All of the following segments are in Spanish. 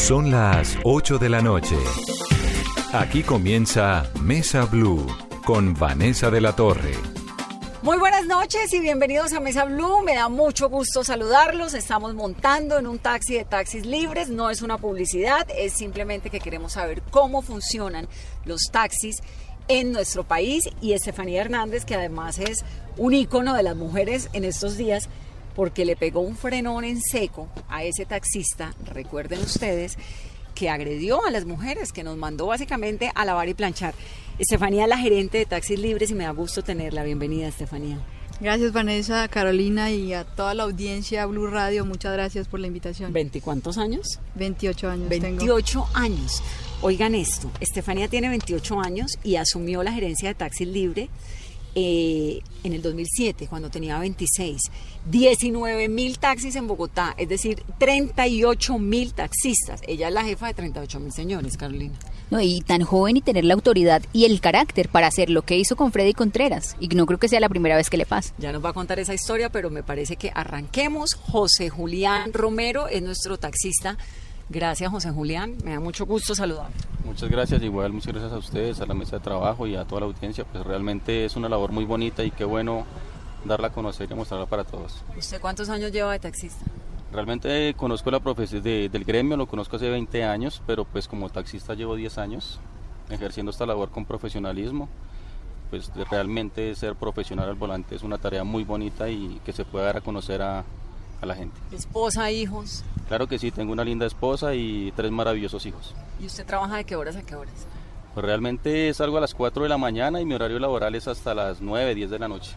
Son las 8 de la noche. Aquí comienza Mesa Blue con Vanessa de la Torre. Muy buenas noches y bienvenidos a Mesa Blue. Me da mucho gusto saludarlos. Estamos montando en un taxi de taxis libres. No es una publicidad, es simplemente que queremos saber cómo funcionan los taxis en nuestro país. Y Estefanía Hernández, que además es un ícono de las mujeres en estos días, porque le pegó un frenón en seco a ese taxista, recuerden ustedes, que agredió a las mujeres, que nos mandó básicamente a lavar y planchar. Estefanía, la gerente de Taxis Libres, y me da gusto tenerla. Bienvenida, Estefanía. Gracias Vanessa, Carolina y a toda la audiencia Blue Radio. Muchas gracias por la invitación. ¿Veinticuántos años? 28 años. 28 años. Oigan esto, Estefanía tiene 28 años y asumió la gerencia de Taxis Libre eh, en el 2007, cuando tenía 26. 19 mil taxis en Bogotá, es decir, 38 mil taxistas. Ella es la jefa de 38 mil señores, Carolina. No, y tan joven y tener la autoridad y el carácter para hacer lo que hizo con Freddy Contreras. Y no creo que sea la primera vez que le pasa. Ya nos va a contar esa historia, pero me parece que arranquemos. José Julián Romero es nuestro taxista Gracias, José Julián. Me da mucho gusto saludar. Muchas gracias, igual muchas gracias a ustedes, a la mesa de trabajo y a toda la audiencia. Pues realmente es una labor muy bonita y qué bueno darla a conocer y mostrarla para todos. ¿Usted cuántos años lleva de taxista? Realmente conozco la profesión del gremio, lo conozco hace 20 años, pero pues como taxista llevo 10 años ejerciendo esta labor con profesionalismo. Pues realmente ser profesional al volante es una tarea muy bonita y que se pueda dar a conocer a, a la gente. ¿Esposa, hijos? Claro que sí, tengo una linda esposa y tres maravillosos hijos. ¿Y usted trabaja de qué horas a qué horas? Pues realmente salgo a las 4 de la mañana y mi horario laboral es hasta las 9, 10 de la noche.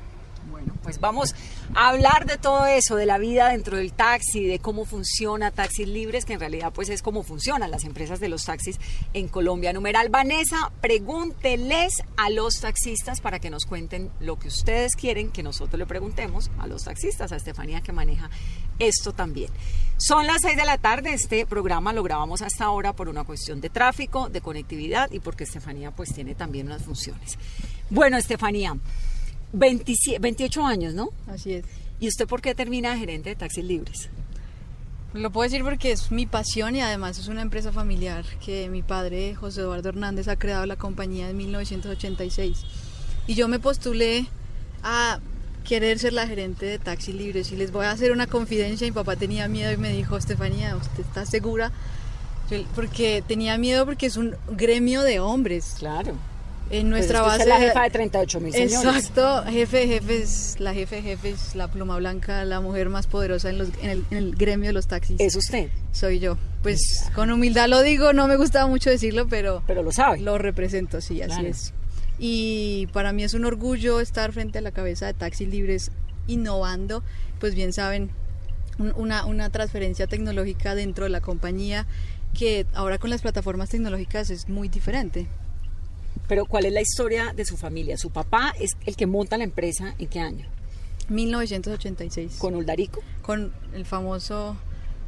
Pues vamos a hablar de todo eso, de la vida dentro del taxi, de cómo funciona Taxis Libres, que en realidad pues es cómo funcionan las empresas de los taxis en Colombia. Numeral Vanessa, pregúnteles a los taxistas para que nos cuenten lo que ustedes quieren que nosotros le preguntemos a los taxistas, a Estefanía que maneja esto también. Son las 6 de la tarde, este programa lo grabamos hasta ahora por una cuestión de tráfico, de conectividad y porque Estefanía pues tiene también unas funciones. Bueno, Estefanía, 28 años, ¿no? Así es. ¿Y usted por qué termina gerente de taxis libres? Lo puedo decir porque es mi pasión y además es una empresa familiar que mi padre, José Eduardo Hernández, ha creado la compañía en 1986. Y yo me postulé a querer ser la gerente de taxis libres y les voy a hacer una confidencia. Mi papá tenía miedo y me dijo, Estefanía, ¿usted está segura? Porque tenía miedo porque es un gremio de hombres. Claro en nuestra pues base. Es la jefa de 38 mil señores. Exacto, jefe de jefes, la jefe de jefes, la pluma blanca, la mujer más poderosa en, los, en, el, gremio de los taxis. ¿Es usted? Soy yo. Pues con humildad lo digo, no me gustaba mucho decirlo, pero. Pero lo sabe. Lo represento, sí, así es. Y para mí es un orgullo estar frente a la cabeza de Taxis Libres innovando, pues bien saben, una, una transferencia tecnológica dentro de la compañía que ahora con las plataformas tecnológicas es muy diferente. Pero ¿cuál es la historia de su familia? Su papá es el que monta la empresa, ¿en qué año? 1986. ¿Con Uldarico? Con el famoso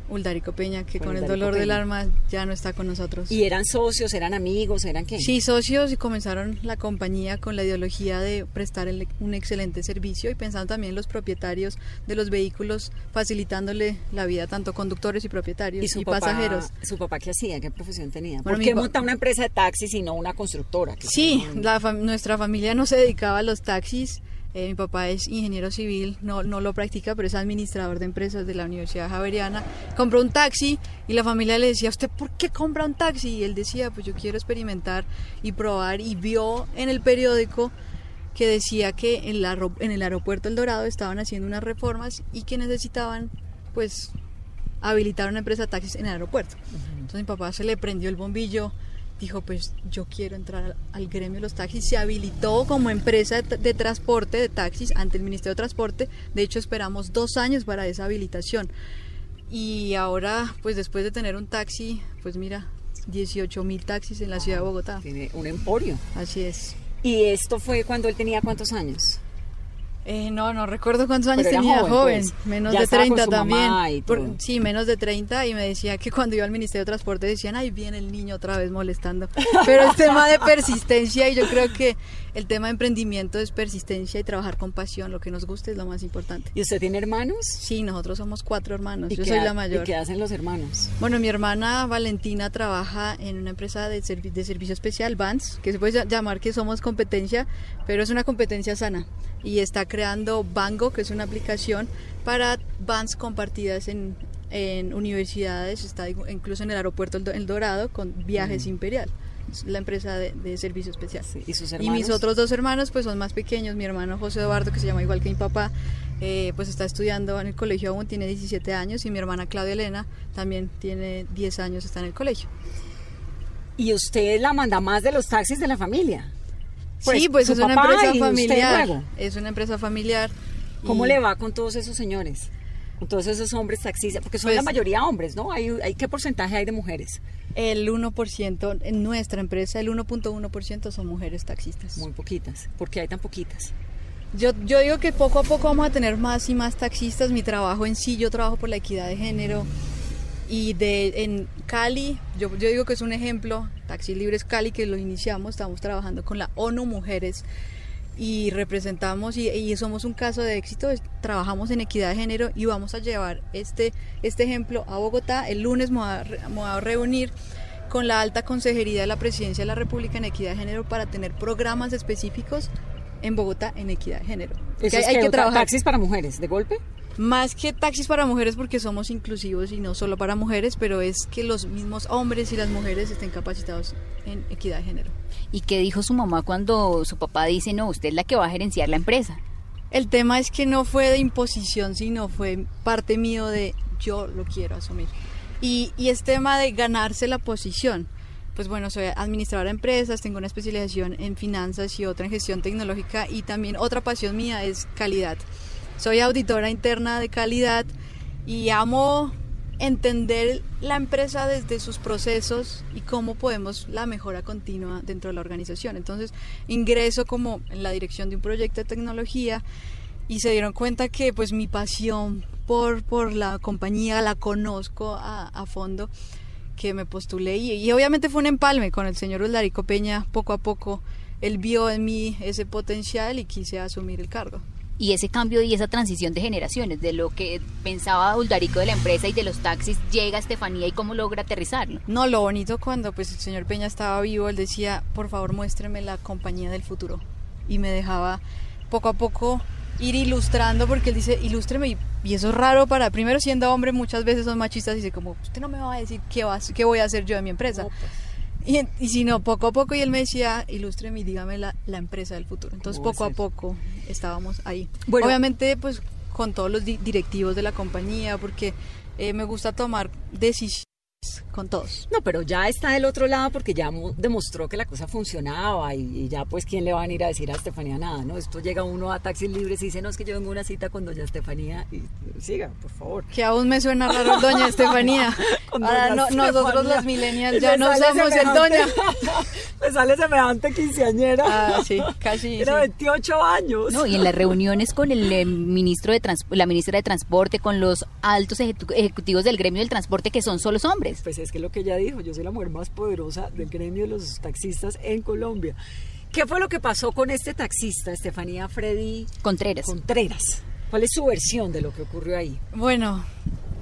Uldarico Peña, que con, el dolor del alma ya no está con nosotros. ¿Y eran socios, eran amigos, eran qué? Sí, socios y comenzaron la compañía con la ideología de prestar un excelente servicio y pensando también en los propietarios de los vehículos, facilitándole la vida tanto conductores y propietarios y, pasajeros. ¿Su papá qué hacía? ¿Qué profesión tenía? ¿Por qué monta una empresa de taxis y no una constructora? Sí, nuestra familia no se dedicaba a los taxis eh, mi papá es ingeniero civil, no, no lo practica, pero es administrador de empresas de la Universidad Javeriana. Compró un taxi y la familia le decía, ¿usted por qué compra un taxi? Y él decía, pues yo quiero experimentar y probar. Y vio en el periódico que decía que en, la, en el aeropuerto El Dorado estaban haciendo unas reformas y que necesitaban, pues, habilitar una empresa de taxis en el aeropuerto. Entonces mi papá se le prendió el bombillo, dijo, pues yo quiero entrar al, gremio de los taxis, se habilitó como empresa de, transporte de taxis ante el Ministerio de Transporte, de hecho esperamos dos años para esa habilitación. Y ahora, pues después de tener un taxi, pues mira, 18 mil taxis en la ciudad de Bogotá. Tiene un emporio. Así es. ¿Y esto fue cuando él tenía cuántos años? Eh, no, no recuerdo cuántos años tenía joven, pues. menos de 30 también. sí, menos de 30 y me decía que cuando iba al Ministerio de Transporte decían, ay, viene el niño otra vez molestando. Pero es tema de persistencia y yo creo que el tema de emprendimiento es persistencia y trabajar con pasión, lo que nos guste es lo más importante. ¿Y usted tiene hermanos? Sí, nosotros somos cuatro hermanos, yo soy la mayor. ¿Y qué hacen los hermanos? Bueno, mi hermana Valentina trabaja en una empresa de, de servicio especial, Vans, que se puede llamar que somos competencia, pero es una competencia sana y está creando Bango, que es una aplicación para vans compartidas en, en universidades, está incluso en el aeropuerto El Dorado con Viajes mm. Imperial la empresa de, servicio especial. ¿Y, sus y mis otros dos hermanos pues son más pequeños. Mi hermano José Eduardo, que se llama igual que mi papá, eh, pues está estudiando en el colegio aún, tiene 17 años. Y mi hermana Claudia Elena también tiene 10 años, está en el colegio. ¿Y usted la manda más de los taxis de la familia? Pues, sí, pues es una empresa familiar. Es una empresa familiar. ¿Cómo le va con todos esos señores? Todos esos hombres taxistas, porque son la pues mayoría hombres, ¿no? ¿Hay, hay, ¿Qué porcentaje hay de mujeres? El 1%, en nuestra empresa, el 1.1% son mujeres taxistas. Muy poquitas. ¿Por qué hay tan poquitas? Yo, yo digo que poco a poco vamos a tener más y más taxistas. Mi trabajo en sí, yo trabajo por la equidad de género. Y de, en Cali, yo, yo digo que es un ejemplo, Taxi Libres Cali, que lo iniciamos, estamos trabajando con la ONU Mujeres y representamos y, somos un caso de éxito, trabajamos en equidad de género y vamos a llevar este, este ejemplo a Bogotá. El lunes me voy, a, reunir con la alta consejería de la Presidencia de la República en equidad de género para tener programas específicos en Bogotá en equidad de género. hay, hay que trabajar. ¿Taxis para mujeres de golpe? Más que taxis para mujeres porque somos inclusivos y no solo para mujeres, pero es que los mismos hombres y las mujeres estén capacitados en equidad de género. ¿Y qué dijo su mamá cuando su papá dice, no, usted es la que va a gerenciar la empresa? El tema es que no fue de imposición, sino fue parte mío de yo lo quiero asumir. Y, y es tema de ganarse la posición. Pues bueno, soy administradora de empresas, tengo una especialización en finanzas y otra en gestión tecnológica y también otra pasión mía es calidad. Soy auditora interna de calidad y amo entender la empresa desde sus procesos y cómo podemos la mejora continua dentro de la organización. Entonces ingreso como en la dirección de un proyecto de tecnología y se dieron cuenta que pues mi pasión por, por la compañía la conozco a, fondo que me postulé y, obviamente fue un empalme con el señor Uldarico Peña poco a poco él vio en mí ese potencial y quise asumir el cargo y ese cambio y esa transición de generaciones, de lo que pensaba Uldarico de la empresa y de los taxis, llega a Estefanía y cómo logra aterrizarlo. No, lo bonito cuando pues el señor Peña estaba vivo, él decía, por favor muéstreme la compañía del futuro. Y me dejaba poco a poco ir ilustrando, porque él dice, ilústreme, y, y eso es raro para, primero siendo hombre, muchas veces son machistas, y dice como, usted no me va a decir qué, va, qué voy a hacer yo de mi empresa. Pues. Y, y, si no, poco a poco, y él me decía, ilústreme y dígame la, la empresa del futuro. Entonces, poco a poco estábamos ahí. Obviamente, pues con todos los directivos de la compañía, porque eh, me gusta tomar decisiones con todos. No, pero ya está del otro lado porque ya demostró que la cosa funcionaba y, ya pues quién le va a ir a decir a Estefanía nada, ¿no? Esto llega uno a taxis libres y dice, no, es que yo vengo a una cita con doña Estefanía y siga, por favor. Que aún me suena raro doña Estefanía. nosotros los millennials ya no somos el doña. me sale semejante quinceañera. Ah, sí, casi. Era 28 años. No, y en las reuniones con el eh, ministro de la ministra de Transporte, con los altos ejecutivos del gremio del transporte que son solos hombres. Pues es que lo que ella dijo, yo soy la mujer más poderosa del gremio de los taxistas en Colombia. ¿Qué fue lo que pasó con este taxista, Estefanía Freddy Contreras? Contreras. ¿Cuál es su versión de lo que ocurrió ahí? Bueno,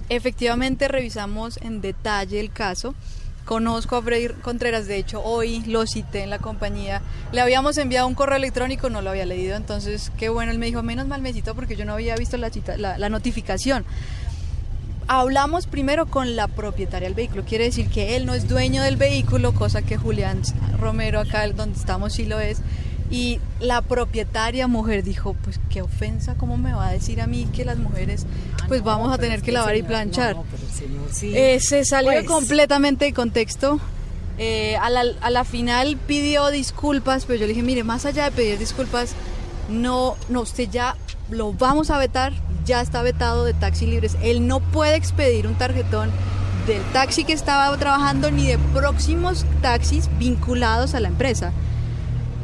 efectivamente revisamos en detalle el caso. Conozco a Freddy Contreras, de hecho hoy lo cité en la compañía. Le habíamos enviado un correo electrónico, no lo había leído, entonces qué bueno, él me dijo, menos mal me citó porque yo no había visto la, la, la notificación hablamos primero con la propietaria del vehículo. Quiere decir que él no es dueño del vehículo, cosa que Julián Romero acá donde estamos sí lo es. Y la propietaria mujer dijo, pues qué ofensa, ¿cómo me va a decir a mí que las mujeres ah, pues vamos a tener que lavar y planchar? Eh, se salió pues. completamente de contexto. Eh, a, la, a la final pidió disculpas, pero yo le dije, mire, más allá de pedir disculpas, no, no, usted ya lo vamos a vetar, ya está vetado de taxi libres. Él no puede expedir un tarjetón del taxi que estaba trabajando ni de próximos taxis vinculados a la empresa.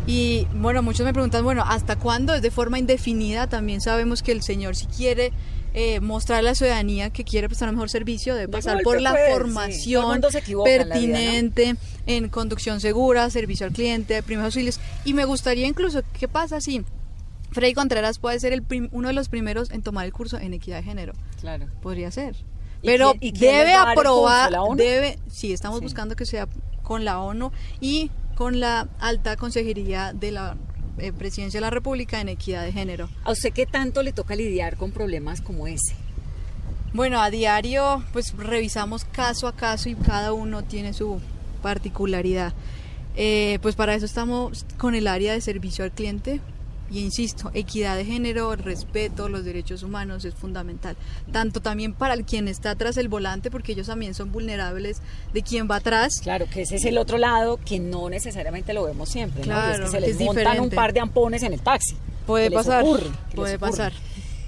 Y bueno, muchos me preguntan, bueno, ¿hasta cuándo? Es de forma indefinida. También sabemos que el señor si quiere eh, mostrar a la ciudadanía que quiere prestar un mejor servicio, debe pasar por la formación pertinente en, conducción segura, servicio al cliente, primeros auxilios. Y me gustaría incluso, ¿qué pasa si Freddy Contreras puede ser el uno de los primeros en tomar el curso en equidad de género? Claro. Podría ser. Pero debe aprobar, debe, sí, estamos buscando que sea con la ONU y con la alta consejería de la eh, Presidencia de la República en equidad de género. ¿A usted qué tanto le toca lidiar con problemas como ese? Bueno, a diario pues revisamos caso a caso y cada uno tiene su particularidad. Eh, pues para eso estamos con el área de servicio al cliente, y insisto, equidad de género, respeto, los derechos humanos es fundamental. Tanto también para el quien está tras el volante, porque ellos también son vulnerables de quien va atrás. Claro, que ese es el otro lado que no necesariamente lo vemos siempre. Claro, es que se les montan un par de ampones en el taxi. Puede pasar. puede pasar.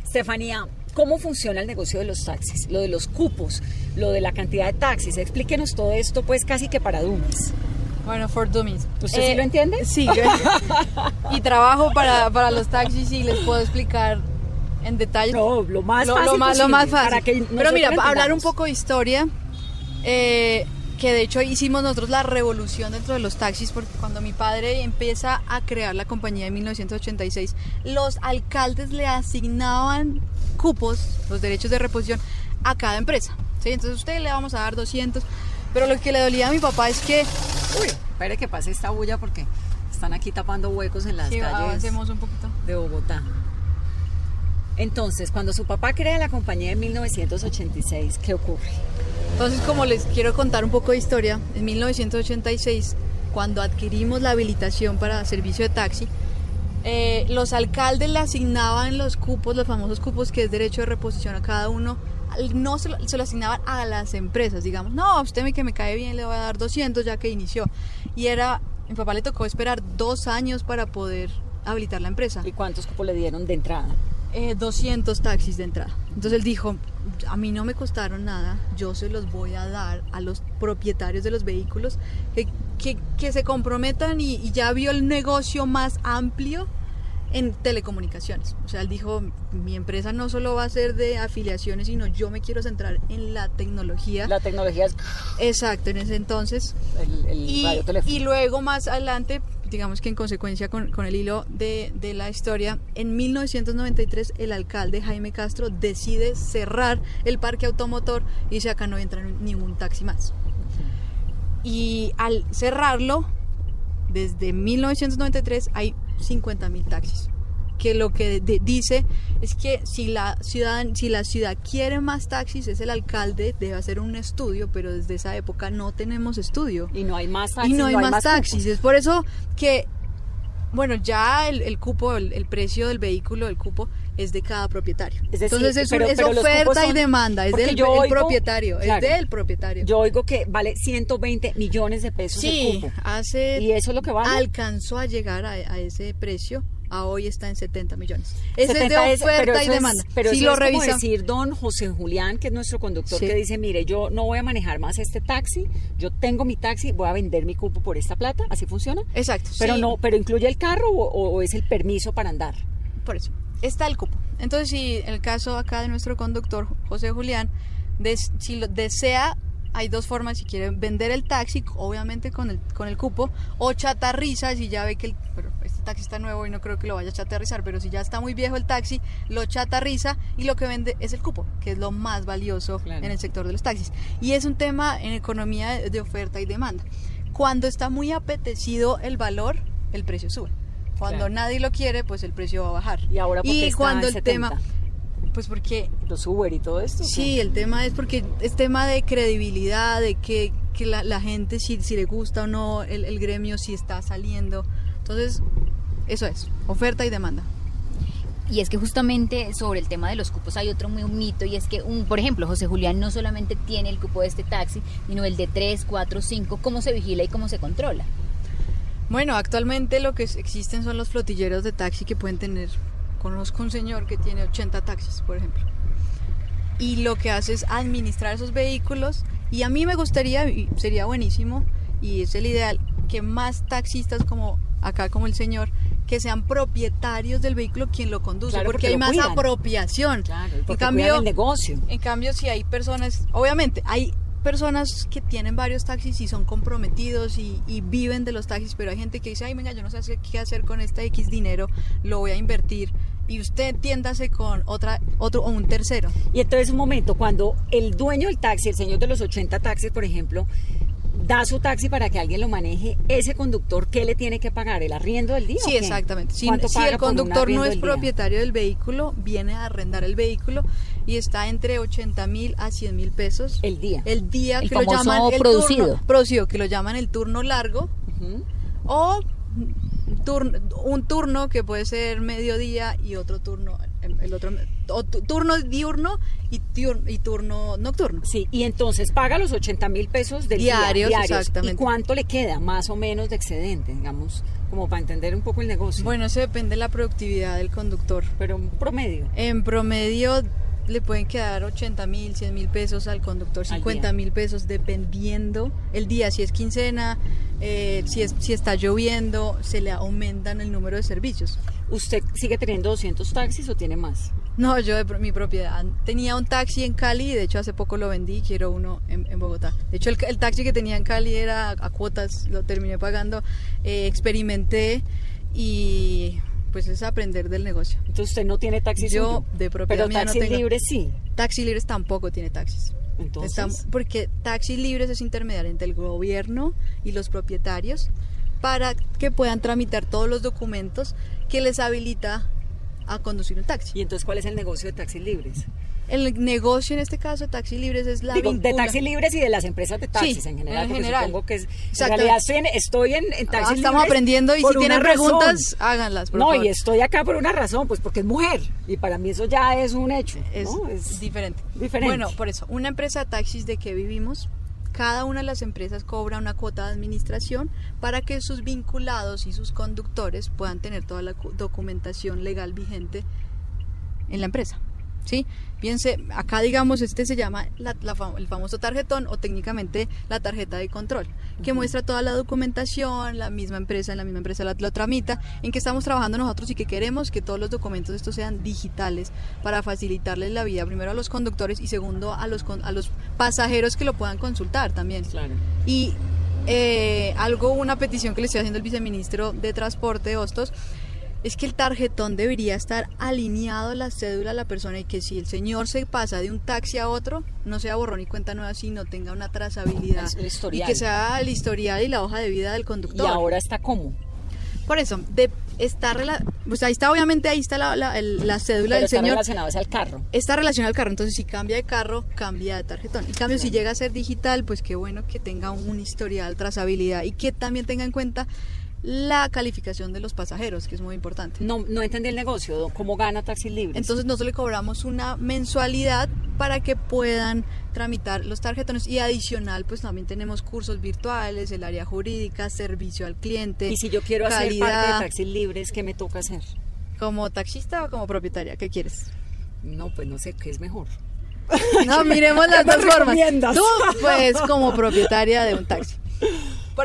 Estefanía, ¿Cómo funciona el negocio de los taxis? Lo de los cupos, lo de la cantidad de taxis. Explíquenos todo esto, pues casi que para dummies. Bueno, for dummies. ¿Usted sí lo entiende? Eh, sí, y trabajo para, para los taxis y les puedo explicar en detalle. No, lo más fácil. Lo, más, lo más fácil. Pero mira, para hablar un poco de historia, eh, que de hecho hicimos nosotros la revolución dentro de los taxis, porque cuando mi padre empieza a crear la compañía en 1986, los alcaldes le asignaban cupos, los derechos de reposición, a cada empresa. ¿sí? Entonces, usted le vamos a dar 200 pero lo que le dolía a mi papá es que... Uy, espere que pase esta bulla porque están aquí tapando huecos en las calles un poquito. de Bogotá. Entonces, cuando su papá crea la compañía en 1986, ¿qué ocurre? Entonces, como les quiero contar un poco de historia, en 1986, cuando adquirimos la habilitación para servicio de taxi, eh, los alcaldes le asignaban los cupos, los famosos cupos que es derecho de reposición a cada uno no se lo, asignaban a las empresas, digamos, no, usted me, que me cae bien le voy a dar 200 ya que inició. Y era, mi papá le tocó esperar dos años para poder habilitar la empresa. ¿Y cuántos cupos le dieron de entrada? 200 eh, taxis de entrada. Entonces él dijo, a mí no me costaron nada, yo se los voy a dar a los propietarios de los vehículos que, que, se comprometan y, y, ya vio el negocio más amplio en telecomunicaciones. O sea, él dijo, mi empresa no solo va a ser de afiliaciones, sino yo me quiero centrar en la tecnología. La tecnología es... Exacto, en ese entonces. El, y, y, luego más adelante, digamos que en consecuencia con, con el hilo de, de, la historia, en 1993 el alcalde Jaime Castro decide cerrar el parque automotor y dice acá no entra ningún taxi más. Y al cerrarlo, desde 1993 hay 50 mil taxis. Que lo que dice es que si la, ciudad, si la ciudad quiere más taxis, es el alcalde, debe hacer un estudio, pero desde esa época no tenemos estudio. Y no hay más taxis. Y no hay, más, taxis. Es por eso que, bueno, ya el, cupo, el, precio del vehículo, el cupo, es de cada propietario. Entonces es, oferta y demanda, es del propietario, es del propietario. Yo oigo que vale 120 millones de pesos sí, el cupo. hace y eso es lo que vale. Alcanzó a llegar a, ese precio a hoy está en 70 millones. Ese es de oferta y demanda. pero si lo es como decir don José Julián, que es nuestro conductor, que dice, mire, yo no voy a manejar más este taxi, yo tengo mi taxi, voy a vender mi cupo por esta plata, ¿así funciona? Exacto. Pero no, pero incluye el carro o es el permiso para andar. Por eso está el cupo. Entonces, si el caso acá de nuestro conductor, José Julián, si lo desea, hay dos formas, si quiere vender el taxi, obviamente con el, con el cupo, o chatarriza, si ya ve que el, este taxi está nuevo y no creo que lo vaya a chatarrizar, pero si ya está muy viejo el taxi, lo chatarriza y lo que vende es el cupo, que es lo más valioso en el sector de los taxis. Y es un tema en economía de oferta y demanda. Cuando está muy apetecido el valor, el precio sube. Cuando nadie lo quiere, pues el precio va a bajar. Y ahora porque y cuando el tema pues porque los Uber y todo esto. Sí, el tema es porque es tema de credibilidad, de que, que la, gente si, si, le gusta o no el, el, gremio, si está saliendo. Entonces, eso es, oferta y demanda. Y es que justamente sobre el tema de los cupos hay otro muy un mito y es que, un, por ejemplo, José Julián no solamente tiene el cupo de este taxi, sino el de 3, 4, 5, ¿cómo se vigila y cómo se controla? Bueno, actualmente lo que existen son los flotilleros de taxi que pueden tener. Conozco un señor que tiene 80 taxis, por ejemplo. Y lo que hace es administrar esos vehículos. Y a mí me gustaría, y sería buenísimo, y es el ideal, que más taxistas como acá como el señor, que sean propietarios del vehículo quien lo conduce, Claro, porque, porque hay más cuidan. apropiación. Claro, en porque cambio, cuidan el negocio. en cambio, si hay personas, obviamente, hay personas que tienen varios taxis y son comprometidos y, viven de los taxis, pero hay gente que dice, ay, venga, yo no sé qué hacer con este X dinero, lo voy a invertir. Y usted tiéndase con otra, otro o un tercero. Y entonces un momento, cuando el dueño del taxi, el señor de los 80 taxis, por ejemplo, da su taxi para que alguien lo maneje, ese conductor, ¿qué le tiene que pagar? ¿El arriendo del día? o Sí, exactamente. Si, ¿Cuánto si paga el conductor no es del día? propietario del vehículo, viene a arrendar el vehículo y está entre 80 mil a 100 mil pesos. El día. El día El que lo llaman el producido. turno, producido, que lo llaman el turno largo o turno, un turno que puede ser mediodía y otro turno, el otro o turno diurno y, turno nocturno. Sí, y entonces paga los 80 mil pesos del Diarios, día, exactamente. ¿Y cuánto le queda más o menos de excedente, digamos, como para entender un poco el negocio? Bueno, eso depende de la productividad del conductor. pero un promedio. En promedio le pueden quedar 80 mil, 100 mil pesos al conductor, Al 50 día. mil pesos, dependiendo el día, si es quincena, eh, si, es, si está lloviendo, se le aumentan el número de servicios. ¿Usted sigue teniendo 200 taxis o tiene más? No, yo de mi propiedad tenía un taxi en Cali y de hecho hace poco lo vendí, quiero uno en, en Bogotá. De hecho el, el taxi que tenía en Cali era a cuotas, lo terminé pagando, eh, experimenté y pues es aprender del negocio. Entonces usted no tiene taxi Yo, de propiedad pero mía, no taxi tengo. libre sí. Taxi Libres tampoco tiene taxis. Entonces, Estamos- porque Taxis Libres es intermediario entre el gobierno y los propietarios para que puedan tramitar todos los documentos que les habilita a conducir un taxi. ¿y entonces cuál es el negocio de taxis libres? El negocio en este caso de Taxis Libres es la Digo, de taxis libres y de las empresas de taxis Sí, en general, en porque general. supongo que es, en realidad estoy en, estoy en, en Ah, taxis estamos libres aprendiendo y si tienen razón. preguntas, háganlas. por No, favor. y estoy acá por una razón, pues porque es mujer y para mí eso ya es un hecho, es, ¿no? diferente. diferente. Bueno, por eso, una empresa de taxis de que vivimos, cada una de las empresas cobra una cuota de administración para que sus vinculados y sus conductores puedan tener toda la cu- documentación legal vigente en la empresa. ¿Sí? Piense, acá digamos, este se llama la- la fam- el famoso tarjetón o técnicamente la tarjeta de control, que muestra toda la documentación, la misma empresa, en la misma empresa la, lo tramita, en que estamos trabajando nosotros y que queremos que todos los documentos estos sean digitales para facilitarles la vida, primero a los conductores y segundo a los, a los pasajeros que lo puedan consultar también. Claro. Y eh, algo, una petición que le estoy haciendo al viceministro de Transporte, Hostos, es que el tarjetón debería estar alineado a la cédula de la persona y que si el señor se pasa de un taxi a otro, no sea borrón y cuenta nueva, sino tenga una trazabilidad. El Y que sea el historial y la hoja de vida del Y conductor. ahora está como. Por eso, de, está, pues ahí está, obviamente, ahí está la, la- el- la cédula Pero del está señor. relacionado es al carro. Está relacionado al carro, entonces si cambia de carro, cambia de tarjetón. En cambio, si llega a ser digital, pues qué bueno que tenga un historial, trazabilidad y que también tenga en cuenta la calificación de los pasajeros, que es muy importante. No, no entendí el negocio, ¿cómo gana taxis libres? Entonces nosotros le cobramos una mensualidad para que puedan tramitar los tarjetones y adicional pues también tenemos cursos virtuales, el área jurídica, servicio al cliente. y si yo quiero hacer parte calidad. de taxis libres, ¿qué me toca hacer? como taxista o como propietaria, ¿qué quieres? No, pues no sé qué es mejor. No, miremos las ¿Qué me dos formas. Tú pues como propietaria de un taxi.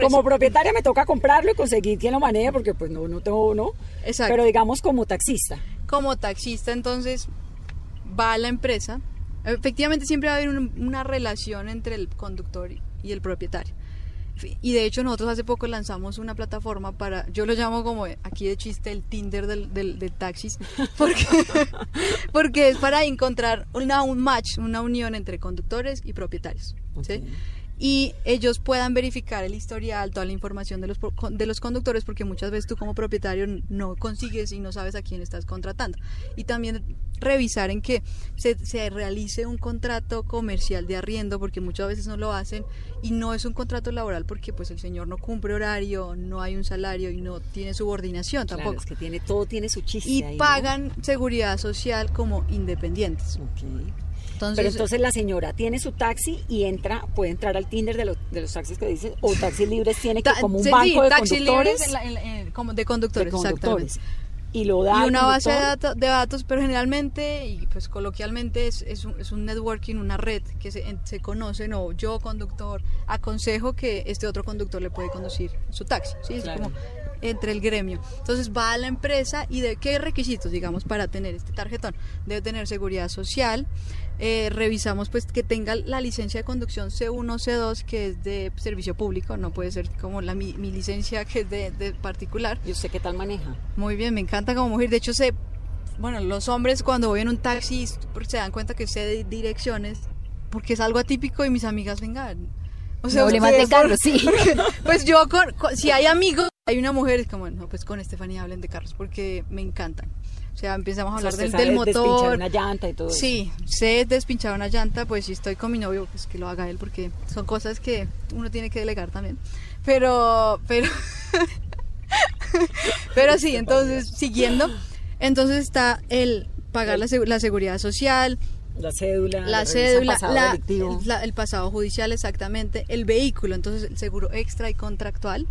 Como propietaria me toca comprarlo y conseguir quien lo maneje porque pues no, no tengo, ¿no? Exacto. Pero digamos como taxista. como taxista, entonces va a la empresa. Efectivamente, siempre va a haber un- una relación entre el conductor y el propietario. Y de hecho, nosotros hace poco lanzamos una plataforma para, yo lo llamo como aquí de chiste el Tinder del, del, del taxis, porque, porque es para encontrar una, un match, una unión entre conductores y propietarios. ¿sí? Y ellos puedan verificar el historial, toda la información de los, de los conductores, porque muchas veces tú como propietario no consigues y no sabes a quién estás contratando. Y también revisar en que se, se realice un contrato comercial de arriendo, porque muchas veces no lo hacen, y no es un contrato laboral porque pues el señor no cumple horario, no hay un salario y no tiene subordinación Claro, tampoco. es que tiene, todo tiene su chiste Y ahí, ¿no? pagan seguridad social como independientes. Ok. Entonces, Pero entonces la señora tiene su taxi y entra, puede entrar al Tinder de, los de los taxis que dice, o taxis libres tiene que como un sí, banco de taxi conductores. en la- en la- en- como de conductores, de conductores. exactamente. Y lo da y una base de, de datos, pero generalmente y pues coloquialmente es, es, un, es un networking, una red que se, en- se conocen o yo conductor aconsejo que este otro conductor le puede conducir su taxi. ¿sí? Es como entre el gremio. Entonces va a la empresa y de qué requisitos, digamos, para tener este tarjetón. Debe tener seguridad social, eh, revisamos pues que tenga la licencia de conducción C1, C2, que es de servicio público, no puede ser como la, mi, mi licencia que es de, de, particular. ¿Y usted qué tal maneja? Muy bien, me encanta como mujer. De hecho, sé, bueno, los hombres cuando voy en un taxi se dan cuenta que sé direcciones, porque es algo atípico y mis amigas vengan. O sea, Problemas de carros, sí. Porque, pues yo, con, con, si hay amigos, hay una mujer, es como, no, pues con Estefanía hablen de carros, porque me encantan. O sea, empezamos a hablar o sea, del, del motor. Despinchar una llanta y todo Sí, eso. sé despinchar una llanta, pues si estoy con mi novio, pues que lo haga él, porque son cosas que uno tiene que delegar también. Pero, pero, pero sí, entonces, siguiendo, entonces está el pagar la, la seguridad social, la cédula, la, la cédula, pasado la, el pasado judicial exactamente, el vehículo, entonces el seguro extra y contractual,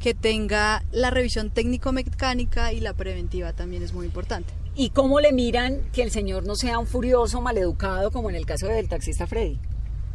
que tenga la revisión técnico-mecánica y la preventiva también es muy importante. ¿Y cómo le miran que el señor no sea un furioso, maleducado, como en el caso del taxista Freddy?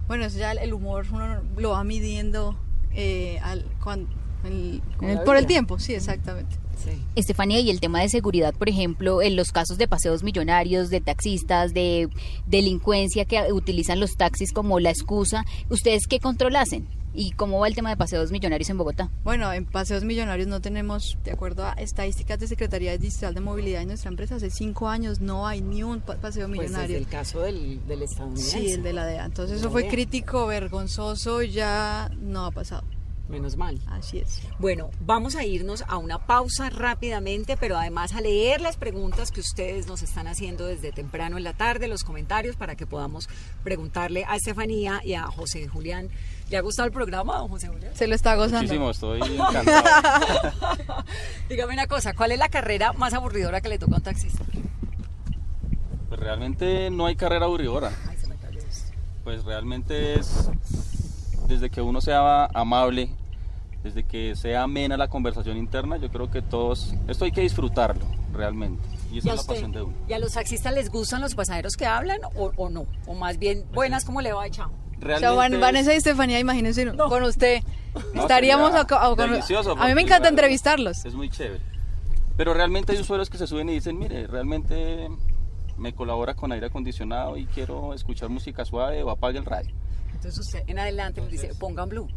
Bueno, eso ya el humor uno lo va midiendo eh, al, cuando, el, el, por el tiempo, sí, exactamente. Sí. Estefanía, y el tema de seguridad, por ejemplo, en los casos de paseos millonarios, de taxistas, de delincuencia que utilizan los taxis como la excusa, ¿ustedes qué control hacen? ¿Y cómo va el tema de paseos millonarios en Bogotá? Bueno, en paseos millonarios no tenemos, de acuerdo a estadísticas de Secretaría Digital de Movilidad de nuestra empresa, hace cinco años no hay ni un paseo millonario. Pues el caso del, del estadounidense. Sí, el de la DEA. Entonces eso fue crítico, vergonzoso, ya no ha pasado. Menos mal. Así es. Bueno, vamos a irnos a una pausa rápidamente, pero además a leer las preguntas que ustedes nos están haciendo desde temprano en la tarde, los comentarios, para que podamos preguntarle a Estefanía y a José Julián. ¿Le ha gustado el programa, don José Julián? Se lo está gozando. Muchísimo, estoy encantado. Dígame una cosa, ¿cuál es la carrera más aburridora que le toca a un taxista? Pues realmente no hay carrera aburridora. Ay, se me cayó esto. Pues realmente es desde que uno sea amable, desde que sea amena la conversación interna, yo creo que todos, esto hay que disfrutarlo realmente. Y esa ¿Y a es la usted? pasión de uno. ¿Y a los taxistas les gustan los pasajeros que hablan o, o no? O más bien, buenas, ¿cómo le va, chao? O sea, Realmente Van- es- Vanessa y Estefanía, imagínense No. con usted. No, Estaríamos acá- o con- delicioso, A mí me encanta entrevistarlos. Es muy chévere. Pero realmente hay usuarios que se suben y dicen, mire, realmente me colabora con aire acondicionado y quiero escuchar música suave o apague el radio. Entonces usted en adelante me dice, Entonces- pongan blue.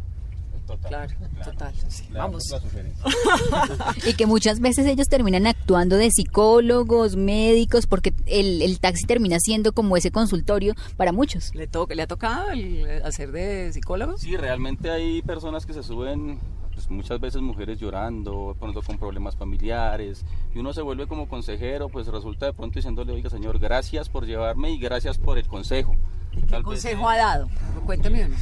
Total. Claro, total. sí. Vamos. Y que muchas veces ellos terminan actuando de psicólogos, médicos, porque el, el taxi termina siendo como ese consultorio para muchos. ¿Le, to- ¿Le ha tocado el hacer de psicólogo? Sí, realmente hay personas que se suben, pues muchas veces mujeres llorando, pronto con problemas familiares, y uno se vuelve como consejero, pues resulta de pronto diciéndole, oiga señor, gracias por llevarme y gracias por el consejo. ¿Y ¿Qué Tal consejo ha dado? Cuénteme uno.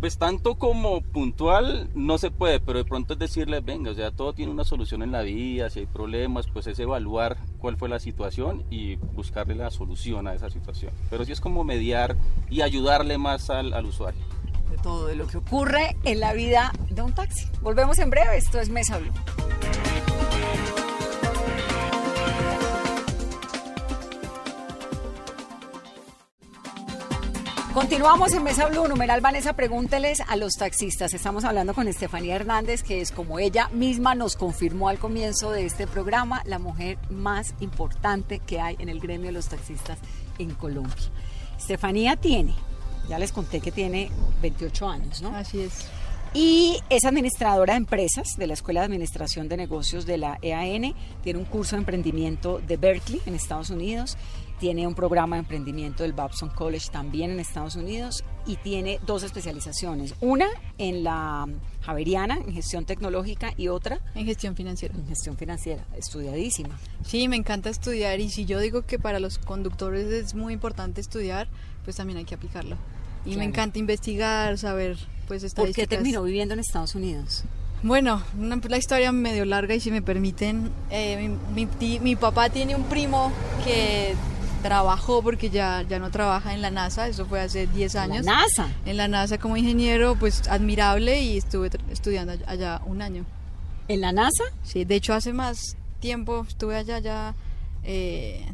Pues tanto como puntual no se puede, pero de pronto es decirles, venga, o sea, todo tiene una solución en la vida, si hay problemas, pues es evaluar cuál fue la situación y buscarle la solución a esa situación. Pero sí es como mediar y ayudarle más al, al usuario. De todo, de lo que ocurre en la vida de un taxi. Volvemos en breve, esto es Mesa Blue. Continuamos en Mesa Blue, numeral Vanessa, pregúnteles a los taxistas. Estamos hablando con Estefanía Hernández, que es como ella misma nos confirmó al comienzo de este programa, la mujer más importante que hay en el gremio de los taxistas en Colombia. Estefanía tiene, ya les conté que tiene 28 años, ¿no? Así es. Y es administradora de empresas de la Escuela de Administración de Negocios de la EAN. Tiene un curso de emprendimiento de Berkeley en Estados Unidos. Tiene un programa de emprendimiento del Babson College también en Estados Unidos. Y tiene dos especializaciones. Una en la Javeriana, en gestión tecnológica, y otra En gestión financiera. en gestión financiera. Estudiadísima. Sí, me encanta estudiar y si yo digo que para los conductores es muy importante estudiar, pues también hay que aplicarlo. Y Claro. me encanta investigar, saber pues ¿Por estadísticas. qué terminó viviendo en Estados Unidos? Bueno, una, la historia medio larga y si me permiten, eh, mi, mi mi papá tiene un primo que trabajó porque ya, ya no trabaja en la NASA, eso fue hace 10 años. La NASA. En la NASA como ingeniero, pues admirable y estuve estudiando all- allá un año. ¿En la NASA? Sí, de hecho hace más tiempo estuve allá ya, eh,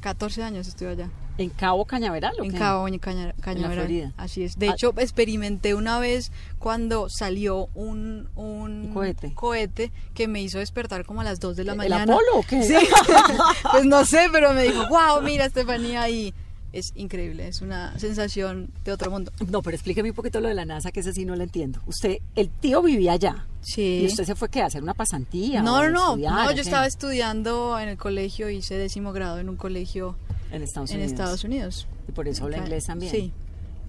14 años estuve allá. ¿En Cabo Cañaveral o En qué? Cabo Caña- Cañaveral. Florida. Así es. De Ah. hecho, experimenté una vez cuando salió un, un Un cohete. cohete que me hizo despertar como a las 2 de la ¿El mañana. Apolo o qué? Sí. pues no sé, pero me dijo, wow, mira Estefanía y es increíble, es una sensación de otro mundo. No, pero explíqueme un poquito lo de la NASA, que ese sí no lo entiendo. Usted, el tío vivía allá. Sí. ¿Y usted se fue qué? ¿A hacer una pasantía? No, no, no, estudiar, no, yo estaba estudiando en el colegio, hice décimo grado en un colegio en Estados en Unidos. Estados Unidos. Y por eso habla Acá- inglés también. Sí,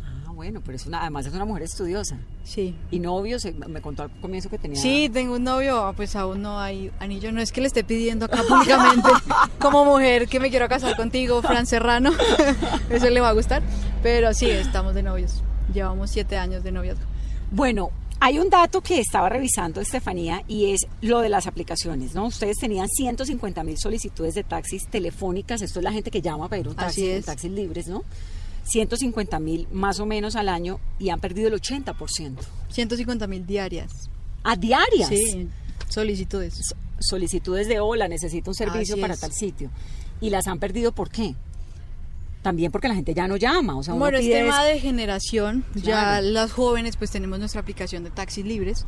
Ah, bueno, pero es una, además es una mujer estudiosa. sí. Y novio, se- me contó al comienzo que tenía. Sí, tengo un novio, ah, pues aún no hay anillo. No es que le esté pidiendo acá públicamente como mujer que me quiero casar contigo, Fran Serrano. Eso le va a gustar. Pero sí, estamos de novios. Llevamos siete años de noviazgo. Bueno, hay un dato que estaba revisando Estefanía y es lo de las aplicaciones, ¿no? Ustedes tenían 150 mil solicitudes de taxis telefónicas, esto es la gente que llama a pedir un taxi, en taxis libres, ¿no? 150 mil más o menos al año y han perdido el 80%. 150 mil diarias. ¿A diarias? Sí, solicitudes. So- Solicitudes de hola, necesito un servicio Así para es. tal sitio. ¿Y las han perdido por qué? También porque la gente ya no llama, o sea, Bueno, es tema de generación. Ya las jóvenes pues tenemos nuestra aplicación de taxis libres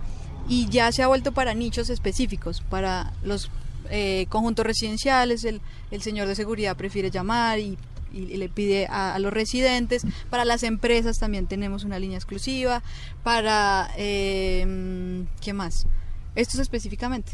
y ya se ha vuelto para nichos específicos, para los eh, conjuntos residenciales, el, el señor de seguridad prefiere llamar y, y- y le pide a, a los residentes, para las empresas también tenemos una línea exclusiva, para... eh, ¿Qué más? Estos específicamente.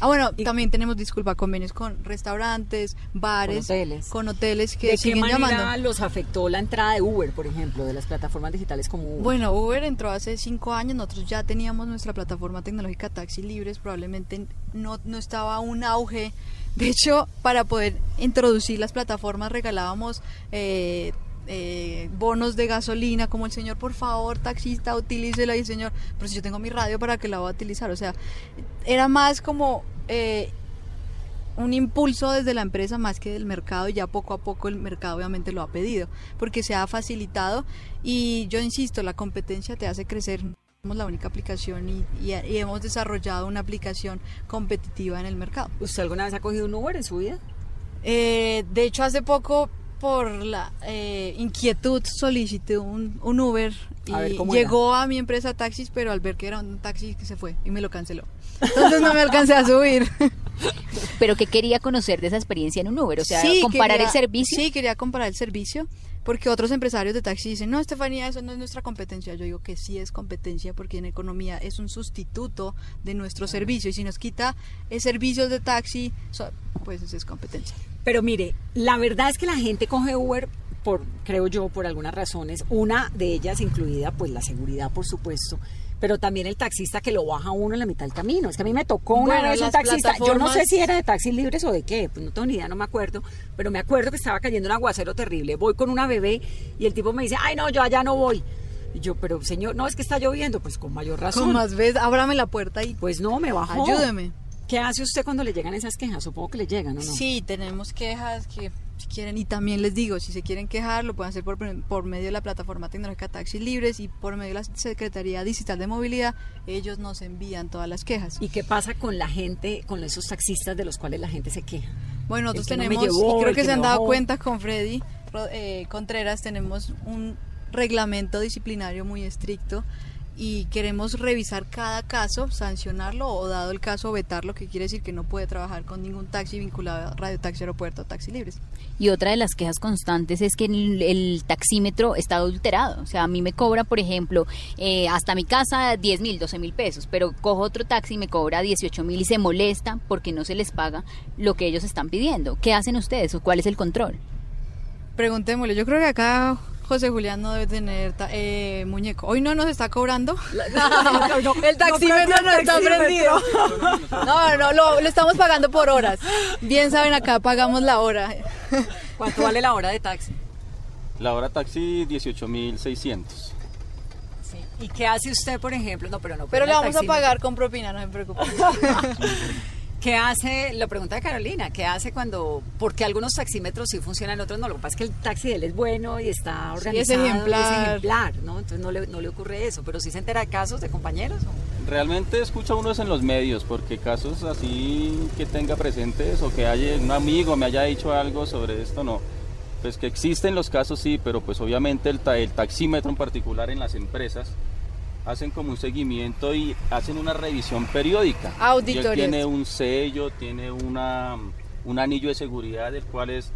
Ah, bueno, también tenemos, disculpa, convenios con restaurantes, bares, Con hoteles. con hoteles que ¿De qué siguen manera llamando. los afectó la entrada de Uber, por ejemplo, de las plataformas digitales como Uber? Bueno, Uber entró hace cinco años, nosotros ya teníamos nuestra plataforma tecnológica Taxi Libres, probablemente no, no estaba un auge. De hecho, para poder introducir las plataformas regalábamos eh, eh, bonos de gasolina, como el señor, por favor, taxista, utilícelo, y el señor, pero si yo tengo mi radio, ¿para qué la voy a utilizar? O sea, era más como... eh, un impulso desde la empresa más que del mercado y ya poco a poco el mercado obviamente lo ha pedido porque se ha facilitado y yo insisto, la competencia te hace crecer. Somos la única aplicación y, y- y hemos desarrollado una aplicación competitiva en el mercado. ¿Usted alguna vez ha cogido un Uber en su vida? Eh, de hecho, hace poco por la eh, inquietud solicité un, un Uber y A ver, ¿cómo llegó a mi empresa taxis, pero al ver que era un taxi que se fue y me lo canceló. Entonces no me alcancé a subir. Pero que quería conocer de esa experiencia en un Uber, o sea, Sí, comparar quería- el servicio. Sí, quería comparar el servicio, porque otros empresarios de taxi dicen, no, Estefanía, eso no es nuestra competencia. Yo digo que sí es competencia, porque en economía es un sustituto de nuestro servicio, y si nos quita eh, servicios de taxi, pues eso es competencia. Pero mire, la verdad es que la gente coge Uber por, creo yo, por algunas razones. Una de ellas incluida, pues la seguridad, por supuesto. Pero también el taxista que lo baja uno en la mitad del camino. Es que a mí me tocó una Bueno, vez un taxista. Yo no sé si era de taxis libres o de qué, pues no tengo ni idea, no me acuerdo. Pero me acuerdo que estaba cayendo un aguacero terrible. Voy con una bebé y el tipo me dice, ay no, yo allá no voy. Y yo, pero señor, no es que está lloviendo, pues con mayor razón. Con más veces, ábrame la puerta y Pues no, me bajó. ayúdeme. ¿Qué hace usted cuando le llegan esas quejas? Supongo que le llegan, ¿o no? Sí, tenemos quejas que si quieren, y también les digo, si se quieren quejar, lo pueden hacer por, por medio de la plataforma tecnológica Taxis Libres y por medio de la Secretaría Digital de Movilidad, ellos nos envían todas las quejas. ¿Y qué pasa con la gente, con esos taxistas de los cuales la gente se queja? Bueno, nosotros no tenemos, llevó, y creo que, que se han dado bajó. cuenta con Freddy eh, Contreras, tenemos un reglamento disciplinario muy estricto y queremos revisar cada caso, sancionarlo o dado el caso vetarlo, que quiere decir que no puede trabajar con ningún taxi vinculado a Radio Taxi Aeropuerto o Taxi Libres. Y otra de las quejas constantes es que el, el taxímetro está adulterado. O sea, a mí me cobra, por ejemplo, eh, hasta mi casa 10 mil, 12 mil pesos, pero cojo otro taxi y me cobra 18 mil y se molesta porque no se les paga lo que ellos están pidiendo. ¿Qué hacen ustedes o cuál es el control? Preguntémosle, yo creo que acá José Julián no debe tener ta- eh, muñeco. Hoy no nos está cobrando. el taxímetro no, está prendido. No, no, lo, lo estamos pagando por horas. Bien saben, acá pagamos la hora. ¿Cuánto vale la hora de taxi? La hora taxi 18.600. ¿Y qué hace usted, por ejemplo? No, pero no. Pero le vamos a pagar con propina, no se preocupe. ¿Qué hace? Lo pregunta Carolina. ¿Qué hace cuando.? Porque algunos taxímetros sí funcionan, otros no. Lo que pasa es que el taxi de él es bueno y está es organizado. ejemplar. es ejemplar, ¿no? Entonces no le, no le ocurre eso. Pero sí se entera de casos de compañeros. ¿o? Realmente escucha uno eso en los medios, porque casos así que tenga presentes o que haya un amigo me haya dicho algo sobre esto, no. Pues que existen los casos, sí, pero pues obviamente el, el taxímetro en particular en las empresas hacen como un seguimiento y hacen una revisión periódica. Auditoría. Tiene un sello, tiene una, un anillo de seguridad, el cual es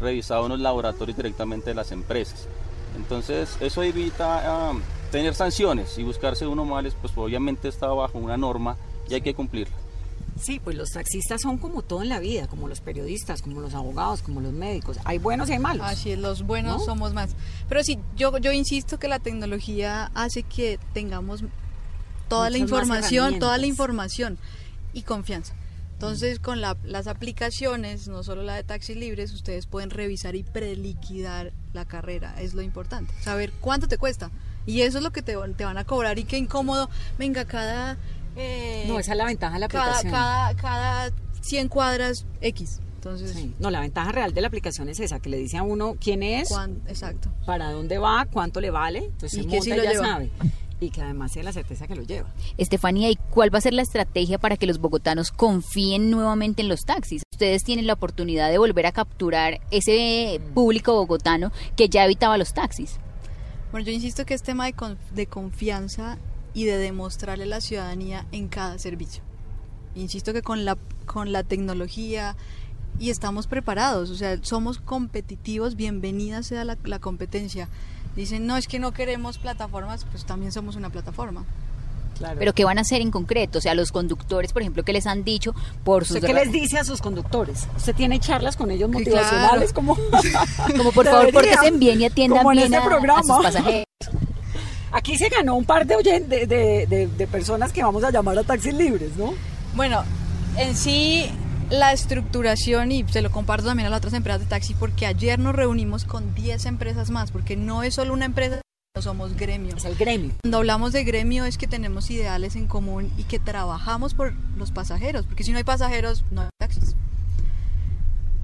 revisado en los laboratorios directamente de las empresas. Entonces, eso evita uh, tener sanciones y buscarse uno males, pues obviamente está bajo una norma y hay que cumplirla. Sí, pues los taxistas son como todo en la vida, como los periodistas, como los abogados, como los médicos. Hay buenos y hay malos. Así es, los buenos ¿no? somos más. Pero sí, yo, yo insisto que la tecnología hace que tengamos toda Muchas la información, toda la información y confianza. Entonces, con la, las aplicaciones, no solo la de taxis libres, ustedes pueden revisar y preliquidar la carrera. Es lo importante. Saber cuánto te cuesta. Y eso es lo que te, te van a cobrar. Y qué incómodo. Venga, cada eh, no, esa es la ventaja de la cada, aplicación. Cada, cada 100 cuadras X. Entonces, sí. No, la ventaja real de la aplicación es esa, que le dice a uno quién es, cuán, exacto. para dónde va, cuánto le vale, entonces y el que si lo ya lleva. sabe. Y que además tiene la certeza que lo lleva. Estefanía, ¿y cuál va a ser la estrategia para que los bogotanos confíen nuevamente en los taxis? Ustedes tienen la oportunidad de volver a capturar ese público bogotano que ya evitaba los taxis. Bueno, yo insisto que es tema de, con, de confianza y de demostrarle a la ciudadanía en cada servicio. Insisto que con la, con la tecnología y estamos preparados, o sea, somos competitivos, bienvenida sea la, la, competencia. Dicen, no, es que no queremos plataformas, pues también somos una plataforma. Claro. Pero ¿qué van a hacer en concreto? O sea, los conductores, por ejemplo, ¿qué les han dicho por sus... ¿Qué les dice a sus conductores? ¿Usted tiene charlas con ellos motivacionales? Claro. Como, como por favor, pórtense bien y atiendan bien este a, a sus pasajeros. Aquí se ganó un par de, de, de, personas que vamos a llamar a taxis libres, ¿no? Bueno, en sí la estructuración y se lo comparto también a las otras empresas de taxi porque ayer nos reunimos con 10 empresas más porque no es solo una empresa, somos gremio. Es el gremio. Cuando hablamos de gremio es que tenemos ideales en común y que trabajamos por los pasajeros, porque si no hay pasajeros no hay taxis.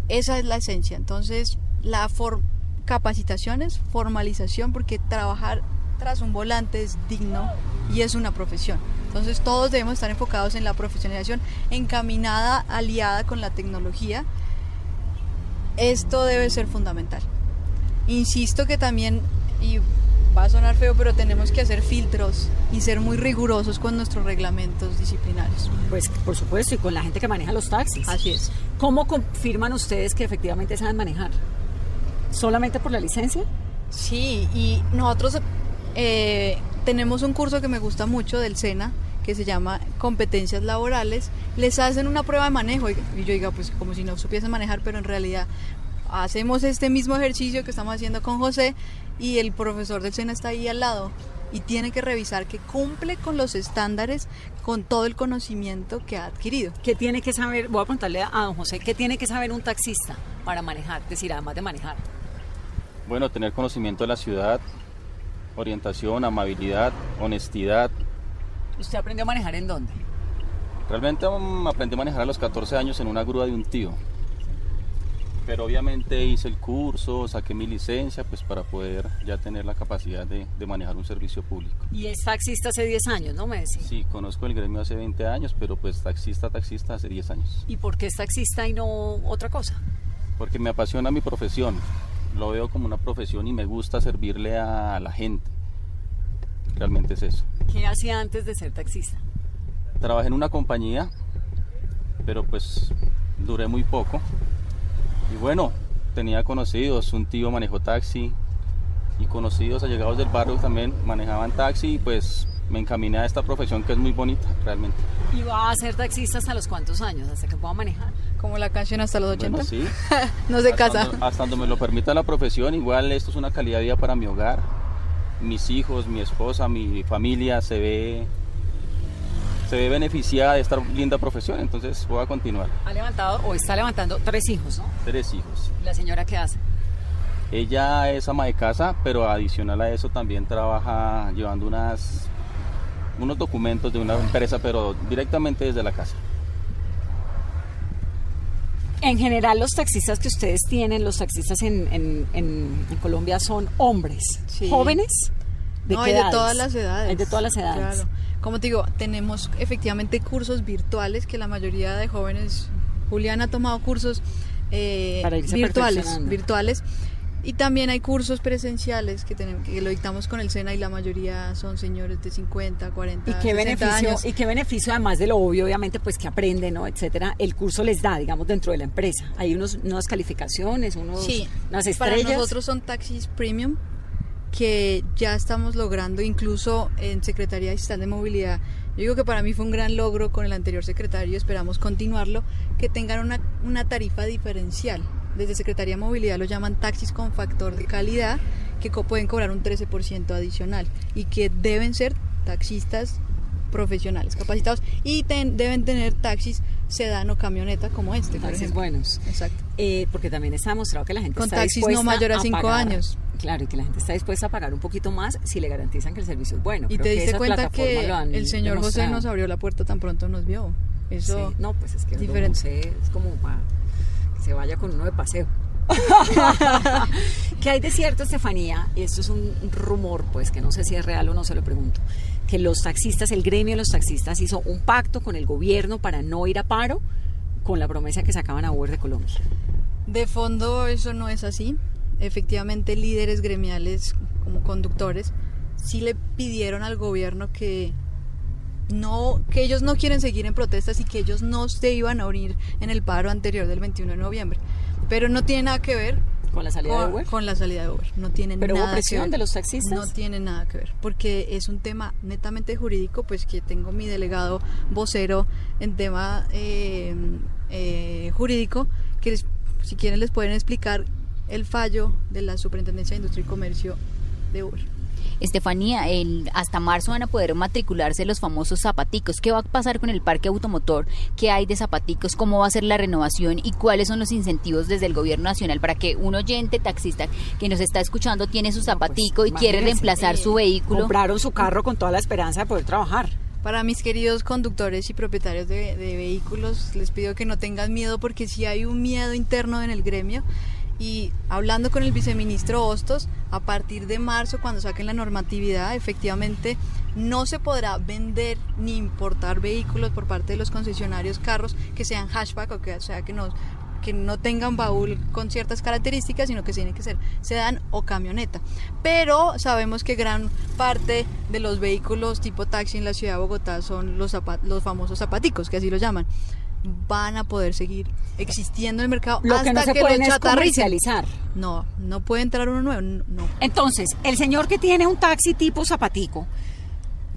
Esa es la esencia. Entonces, la for capacitaciones, formalización, porque trabajar tras un volante es digno y es una profesión. Entonces todos debemos estar enfocados en la profesionalización, encaminada, aliada con la tecnología. Esto debe ser fundamental. Insisto que también, y va a sonar feo, pero tenemos que hacer filtros y ser muy rigurosos con nuestros reglamentos disciplinarios. Pues por supuesto, y con la gente que maneja los taxis. Así es. ¿Cómo confirman ustedes que efectivamente saben manejar? ¿Solamente por la licencia? Sí, y nosotros eh, tenemos un curso que me gusta mucho del SENA que se llama competencias laborales, les hacen una prueba de manejo y yo diga pues como si no supiesen manejar, pero en realidad hacemos este mismo ejercicio que estamos haciendo con José y el profesor del SENA está ahí al lado y tiene que revisar que cumple con los estándares, con todo el conocimiento que ha adquirido. ¿Qué tiene que saber? Voy a preguntarle a don José, ¿qué tiene que saber un taxista para manejar? Es decir, además de manejar. Bueno, tener conocimiento de la ciudad, orientación, amabilidad, honestidad. ¿Usted aprendió a manejar en dónde? Realmente um, aprendí a manejar a los 14 años en una grúa de un tío. Pero obviamente hice el curso, saqué mi licencia, pues para poder ya tener la capacidad de, de manejar un servicio público. Y es taxista hace 10 años, ¿no me decía? Sí, conozco el gremio hace 20 años, pero pues taxista, taxista hace 10 años. ¿Y por qué es taxista y no otra cosa? Porque me apasiona mi profesión, lo veo como una profesión y me gusta servirle a la gente. Realmente es eso. ¿Qué hacía antes de ser taxista? Trabajé en una compañía, pero pues duré muy poco. Y bueno, tenía conocidos, un tío manejó taxi y conocidos allegados del barrio también manejaban taxi y pues me encaminé a esta profesión que es muy bonita realmente. ¿Y va a ser taxista hasta los cuántos años? ¿Hasta que pueda manejar? Como la canción hasta los 80. Bueno, sí. no se hasta casa. Donde, hasta donde me lo permita la profesión, igual esto es una calidad de vida para mi hogar. Mis hijos, mi esposa, mi familia se ve se ve beneficiada de esta linda profesión, entonces voy a continuar. Ha levantado o está levantando tres hijos, ¿no? Tres hijos. ¿La señora qué hace? Ella es ama de casa, pero adicional a eso también trabaja llevando unas unos documentos de una empresa, pero directamente desde la casa. En general, los taxistas que ustedes tienen, los taxistas en, en, en, en Colombia son hombres, Sí. jóvenes, ¿de no, qué hay de todas las edades. Hay de todas las edades. Claro. Como te digo, tenemos efectivamente cursos virtuales que la mayoría de jóvenes, Julián ha tomado cursos eh, Para irse virtuales, virtuales Y también hay cursos presenciales que tenemos que lo dictamos con el SENA y la mayoría son señores de 50, 40, ¿Y qué 60 beneficio, años. y qué beneficio además de lo obvio, obviamente, pues que aprenden, ¿no? etcétera, el curso les da, digamos, dentro de la empresa? Hay unos, unas calificaciones, unos, Sí, unas para estrellas. nosotros son taxis premium que ya estamos logrando incluso en Secretaría Digital de Movilidad. Yo digo que para mí fue un gran logro con el anterior secretario, esperamos continuarlo, que tengan una, una tarifa diferencial. Desde Secretaría de Movilidad lo llaman taxis con factor de calidad, que co- pueden cobrar un 13% adicional y que deben ser taxistas profesionales, capacitados y ten- deben tener taxis sedán o camioneta como este, por taxis ejemplo. buenos. Exacto. Eh, porque también está demostrado que la gente Con está taxis no mayor a cinco pagar- años. Claro, y que la gente está dispuesta a pagar un poquito más si le garantizan que el servicio es bueno. Y Creo te diste cuenta que el señor José nos abrió la puerta tan pronto nos vio. Eso Sí, no, pues es que diferente. es como para que se vaya con uno de paseo. ¿Qué hay de cierto, Estefanía? Y esto es un rumor, pues que no sé si es real o no, se lo pregunto. Que los taxistas, el gremio de los taxistas hizo un pacto con el gobierno para no ir a paro con la promesa que sacaban a Uber de Colombia. De fondo eso no es así. Efectivamente líderes gremiales como conductores sí le pidieron al gobierno que no que ellos no quieren seguir en protestas y que ellos no se iban a unir en el paro anterior del 21 de noviembre. Pero no tiene nada que ver ¿Con la salida de Uber? con la salida de Uber. No tiene ¿Pero hubo nada que presión ver. de los taxistas? No tiene nada que ver, porque es un tema netamente jurídico, pues que tengo mi delegado vocero en tema eh, eh, jurídico, que les- si quieren les pueden explicar el fallo de la Superintendencia de Industria y Comercio de Uber. Estefanía, el- hasta marzo van a poder matricularse los famosos zapaticos. ¿Qué va a pasar con el parque automotor? ¿Qué hay de zapaticos? ¿Cómo va a ser la renovación? ¿Y cuáles son los incentivos desde el gobierno nacional para que un oyente taxista que nos está escuchando tiene su zapatico pues, y quiere reemplazar eh, su vehículo? Compraron su carro con toda la esperanza de poder trabajar. Para mis queridos conductores y propietarios de, de vehículos, les pido que no tengan miedo porque sí hay un miedo interno en el gremio. Y hablando con el viceministro Hostos, a partir de marzo, cuando saquen la normatividad, efectivamente no se podrá vender ni importar vehículos por parte de los concesionarios carros que sean hatchback o que sea que no que no tengan baúl con ciertas características, sino que tienen que ser sedán o camioneta. Pero sabemos que gran parte de los vehículos tipo taxi en la ciudad de Bogotá son los, los famosos zapaticos, que así lo llaman. Van a poder seguir existiendo en el mercado Lo hasta que no se que pueden los es comercializar. No, no puede entrar uno nuevo, no. Entonces, el señor que tiene un taxi tipo zapatico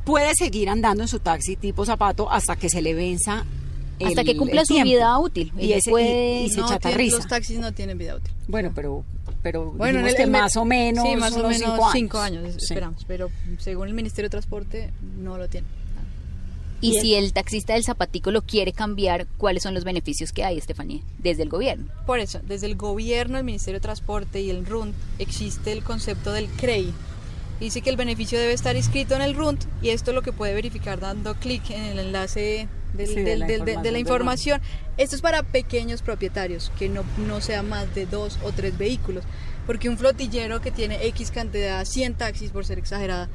puede seguir andando en su taxi tipo zapato hasta que se le venza el, Hasta que cumpla su tiempo. vida útil. Y, ese- puede- y- y se No tiene- chatarriza. los taxis no tienen vida útil. Bueno, pero, pero Bueno, el- que el- más o menos, sí, más o menos cinco cinco años. años, Sí. esperamos. Pero según el Ministerio de Transporte, no lo tiene. Y Bien. si el taxista del zapatico lo quiere cambiar, ¿cuáles son los beneficios que hay, Estefanía, desde el gobierno? Por eso, desde el gobierno, el Ministerio de Transporte y el RUNT existe el concepto del CREI. Dice que el beneficio debe estar inscrito en el RUNT y esto lo que puede verificar dando clic en el enlace del- Sí, de del- la del- de, de información la información. Esto es para pequeños propietarios, que no, no sea más de dos o tres vehículos. Porque un flotillero que tiene X cantidad, 100 taxis por ser exagerada,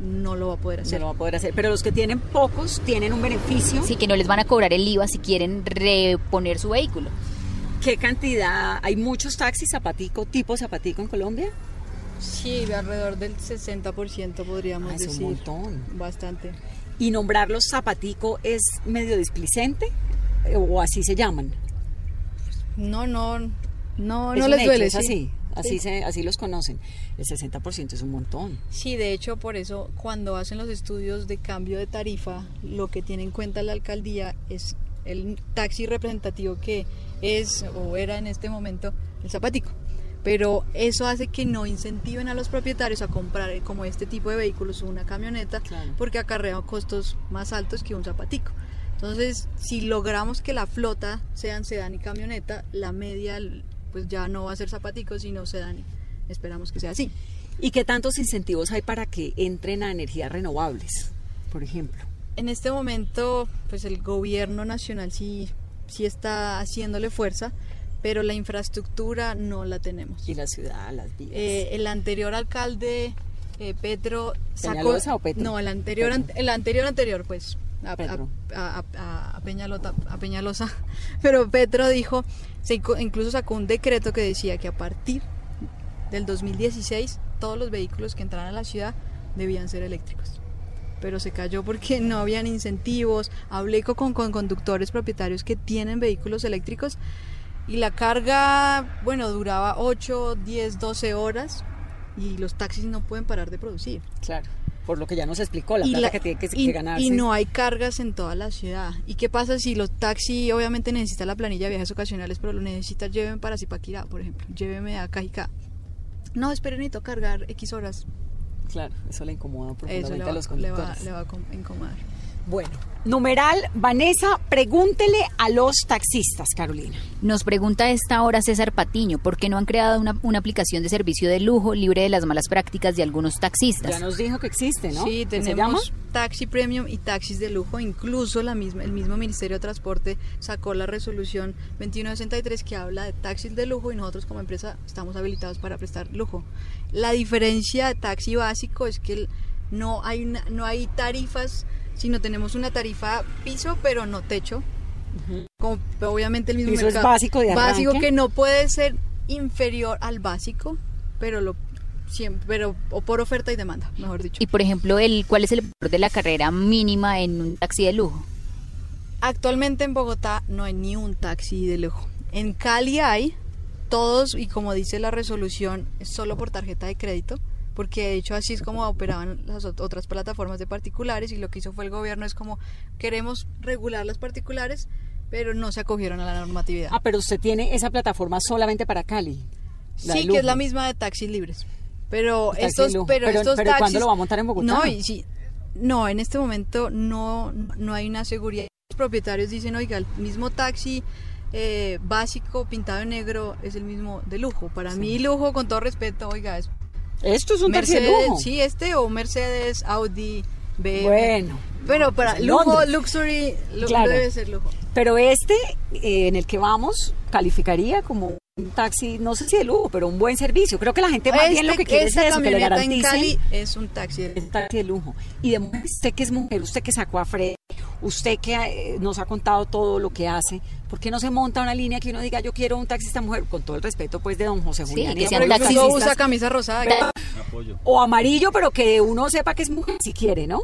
no lo va a poder Se hacer. lo va a poder hacer. Pero los que tienen pocos tienen un beneficio. Sí, que no les van a cobrar el IVA si quieren reponer su vehículo. ¿Qué cantidad? ¿Hay muchos taxis zapatico, tipo zapatico en Colombia? Sí, de alrededor del 60% podríamos Ah, es un montón. Bastante. ¿Y nombrarlos zapatico es medio displicente? ¿O así se llaman? No, no, no, Es no les hecho, duele. es sí. así. Así, Sí. se, así los conocen. El 60% es un montón. Sí, de hecho, por eso cuando hacen los estudios de cambio de tarifa, lo que tiene en cuenta la alcaldía es el taxi representativo que es o era en este momento el zapatico. Pero eso hace que no incentiven a los propietarios a comprar eh, como este tipo de vehículos una camioneta Claro. porque acarrea costos más altos que un zapatico. Entonces, si logramos que la flota sean sedán y camioneta, la media pues ya no va a ser zapatico, sino sedán. y Esperamos que sea así. ¿Y qué tantos incentivos hay para que entren a energías renovables, por ejemplo? En este momento, pues el gobierno nacional sí, sí está haciéndole fuerza, pero la infraestructura no la tenemos. Y la ciudad, las vías. Eh, el anterior alcalde eh, Petro sacó ¿Peñalosa o Petro? no el anterior an- el anterior anterior pues a, a- a- a- a Peñalota a Peñalosa pero Petro dijo se incluso sacó un decreto que decía que a partir del 2016 todos los vehículos que entraran a la ciudad debían ser eléctricos. Pero se cayó porque no habían incentivos. Hablé con, con conductores propietarios que tienen vehículos eléctricos y la carga, bueno, duraba 8, 10, 12 horas y los taxis no pueden parar de producir. Claro, por lo que ya nos explicó, la y, plata la- que tiene que, y- que ganarse. y no hay cargas en toda la ciudad. ¿Y qué pasa si los taxis obviamente necesitan la planilla de viajes ocasionales, pero lo necesitan, llévenme para Zipaquirá, por ejemplo, llévenme a Cajicá? No, esperen, necesito cargar X horas. Claro, eso le incomoda Eso profundamente le a los le va- conductores. le va a com- incomodar. Bueno, numeral, Vanessa, pregúntele a los taxistas, Carolina. Nos pregunta a esta hora César Patiño, ¿por qué no han creado una, una aplicación de servicio de lujo libre de las malas prácticas de algunos taxistas? Ya nos dijo que existe, ¿no? Sí, ¿Qué se llama? tenemos taxi premium y taxis de lujo. Incluso la misma, el mismo Ministerio de Transporte sacó la resolución 2163 que habla de taxis de lujo y nosotros como empresa estamos habilitados para prestar lujo. La diferencia de taxi básico es que el- no hay, una- no hay tarifas, sino tenemos una tarifa piso pero no techo. Como obviamente el mismo Piso es mercado- básico de básico arranque. que no puede ser inferior al básico, pero lo siempre, pero o por oferta y demanda, mejor dicho. Y por ejemplo, el, ¿cuál es el valor de la carrera mínima en un taxi de lujo? Actualmente en Bogotá no hay ni un taxi de lujo. En Cali hay todos y como dice la resolución es solo por tarjeta de crédito, porque de hecho así es como operaban las ot- otras plataformas de particulares y lo que hizo fue el gobierno es como queremos regular las particulares, pero no se acogieron a la normatividad. Ah, pero usted tiene esa plataforma solamente para Cali. sí, que es la misma de taxis libres. Pero Taxi estos, pero, Pero- estos pero ¿cuándo taxis lo va a montar en Bogotá? No, y sí, no, en este momento no, no hay una seguridad. Los propietarios dicen, oiga, el mismo taxi eh, básico pintado en negro es el mismo de lujo. Para mí lujo, con todo respeto, oiga, es Esto es un Mercedes, lujo. sí, este o Mercedes, Audi, BMW. Bueno, Pero para en lujo, Londres. luxury, lu- Claro. debe ser lujo. pero este eh, en el que vamos calificaría como un taxi, no sé si de lujo, pero un buen servicio. Creo que la gente más bien lo que quiere es eso, que le en garanticen Cali es un taxi. de lujo. un taxi de lujo. Y de mujer, usted que es mujer, usted que sacó a Fred, usted que eh, nos ha contado todo lo que hace, ¿por qué no se monta una línea que uno diga yo quiero un taxista mujer? Con todo el respeto pues de don José Sí, Julián. que y sean taxistas. usa camisa rosada. O amarillo, pero que uno sepa que es mujer si quiere, ¿no?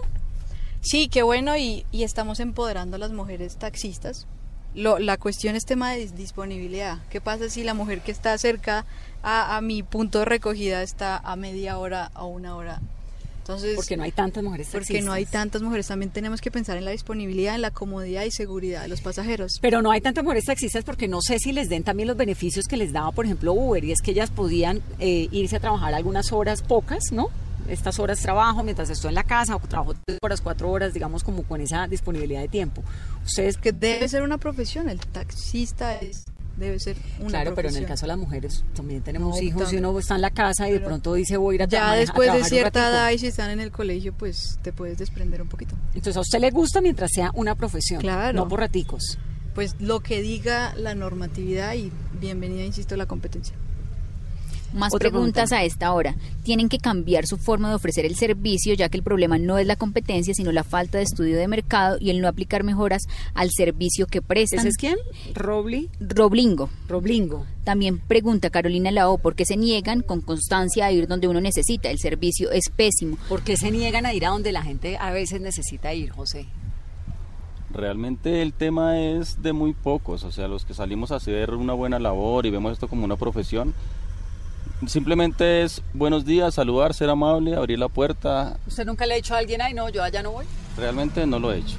Sí, qué bueno y, y estamos empoderando a las mujeres taxistas. Lo- la cuestión es tema de dis- disponibilidad. ¿Qué pasa si la mujer que está cerca a, a mi punto de recogida está a media hora o una hora? Entonces, Porque no hay tantas mujeres taxistas. porque no hay tantas mujeres. También tenemos que pensar en la disponibilidad, en la comodidad y seguridad de los pasajeros. Pero no hay tantas mujeres taxistas porque no sé si les den también los beneficios que les daba, por ejemplo, Uber, y es que ellas podían eh, irse a trabajar algunas horas pocas, ¿no? Estas horas trabajo mientras estoy en la casa, o trabajo tres horas, cuatro horas, digamos, como con esa disponibilidad de tiempo. Ustedes, Que debe ser una profesión. El taxista es, debe ser una claro, pero en el caso de las mujeres también tenemos No, hijos y también. uno está en la casa y de pronto dice voy a ir a, Ya maneja- a después de trabajar cierta edad y si están en el colegio, pues te puedes desprender un poquito. Entonces a usted le gusta mientras sea una profesión, Claro. no por raticos. Pues lo que diga la normatividad y bienvenida, insisto, a la competencia. Más Otra preguntas pregunta. a esta hora. Tienen que cambiar su forma de ofrecer el servicio, ya que el problema no es la competencia, sino la falta de estudio de mercado y el no aplicar mejoras al servicio que prestan. ¿Ese es quién? Robli, Roblingo. Roblingo. También pregunta Carolina Lao por qué se niegan con constancia a ir donde uno necesita. El servicio es pésimo. ¿Por qué se niegan a ir a donde la gente a veces necesita ir, José? Realmente el tema es de muy pocos, o sea, los que salimos a hacer una buena labor y vemos esto como una profesión, simplemente es buenos días, saludar, ser amable, abrir la puerta. ¿Usted nunca le ha dicho a alguien, ay, no, yo allá no voy? Realmente no lo he hecho,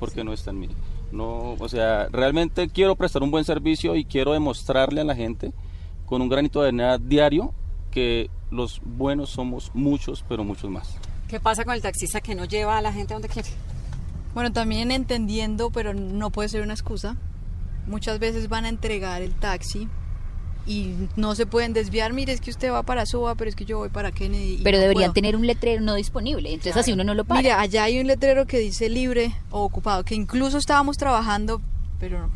porque no está en mí. No, o sea, realmente quiero prestar un buen servicio y quiero demostrarle a la gente con un granito de arena diario que los buenos somos muchos, pero muchos más. ¿Qué pasa con el taxista que no lleva a la gente donde quiere? Bueno, también entendiendo, pero no puede ser una excusa. Muchas veces van a entregar el taxi y no se pueden desviar. Mire, es que usted va para Suba, pero es que yo voy para Kennedy. y Pero no deberían puedo". tener un letrero no disponible. Entonces así uno no lo para. Mire, allá hay un letrero que dice libre o ocupado, que incluso estábamos trabajando, pero no.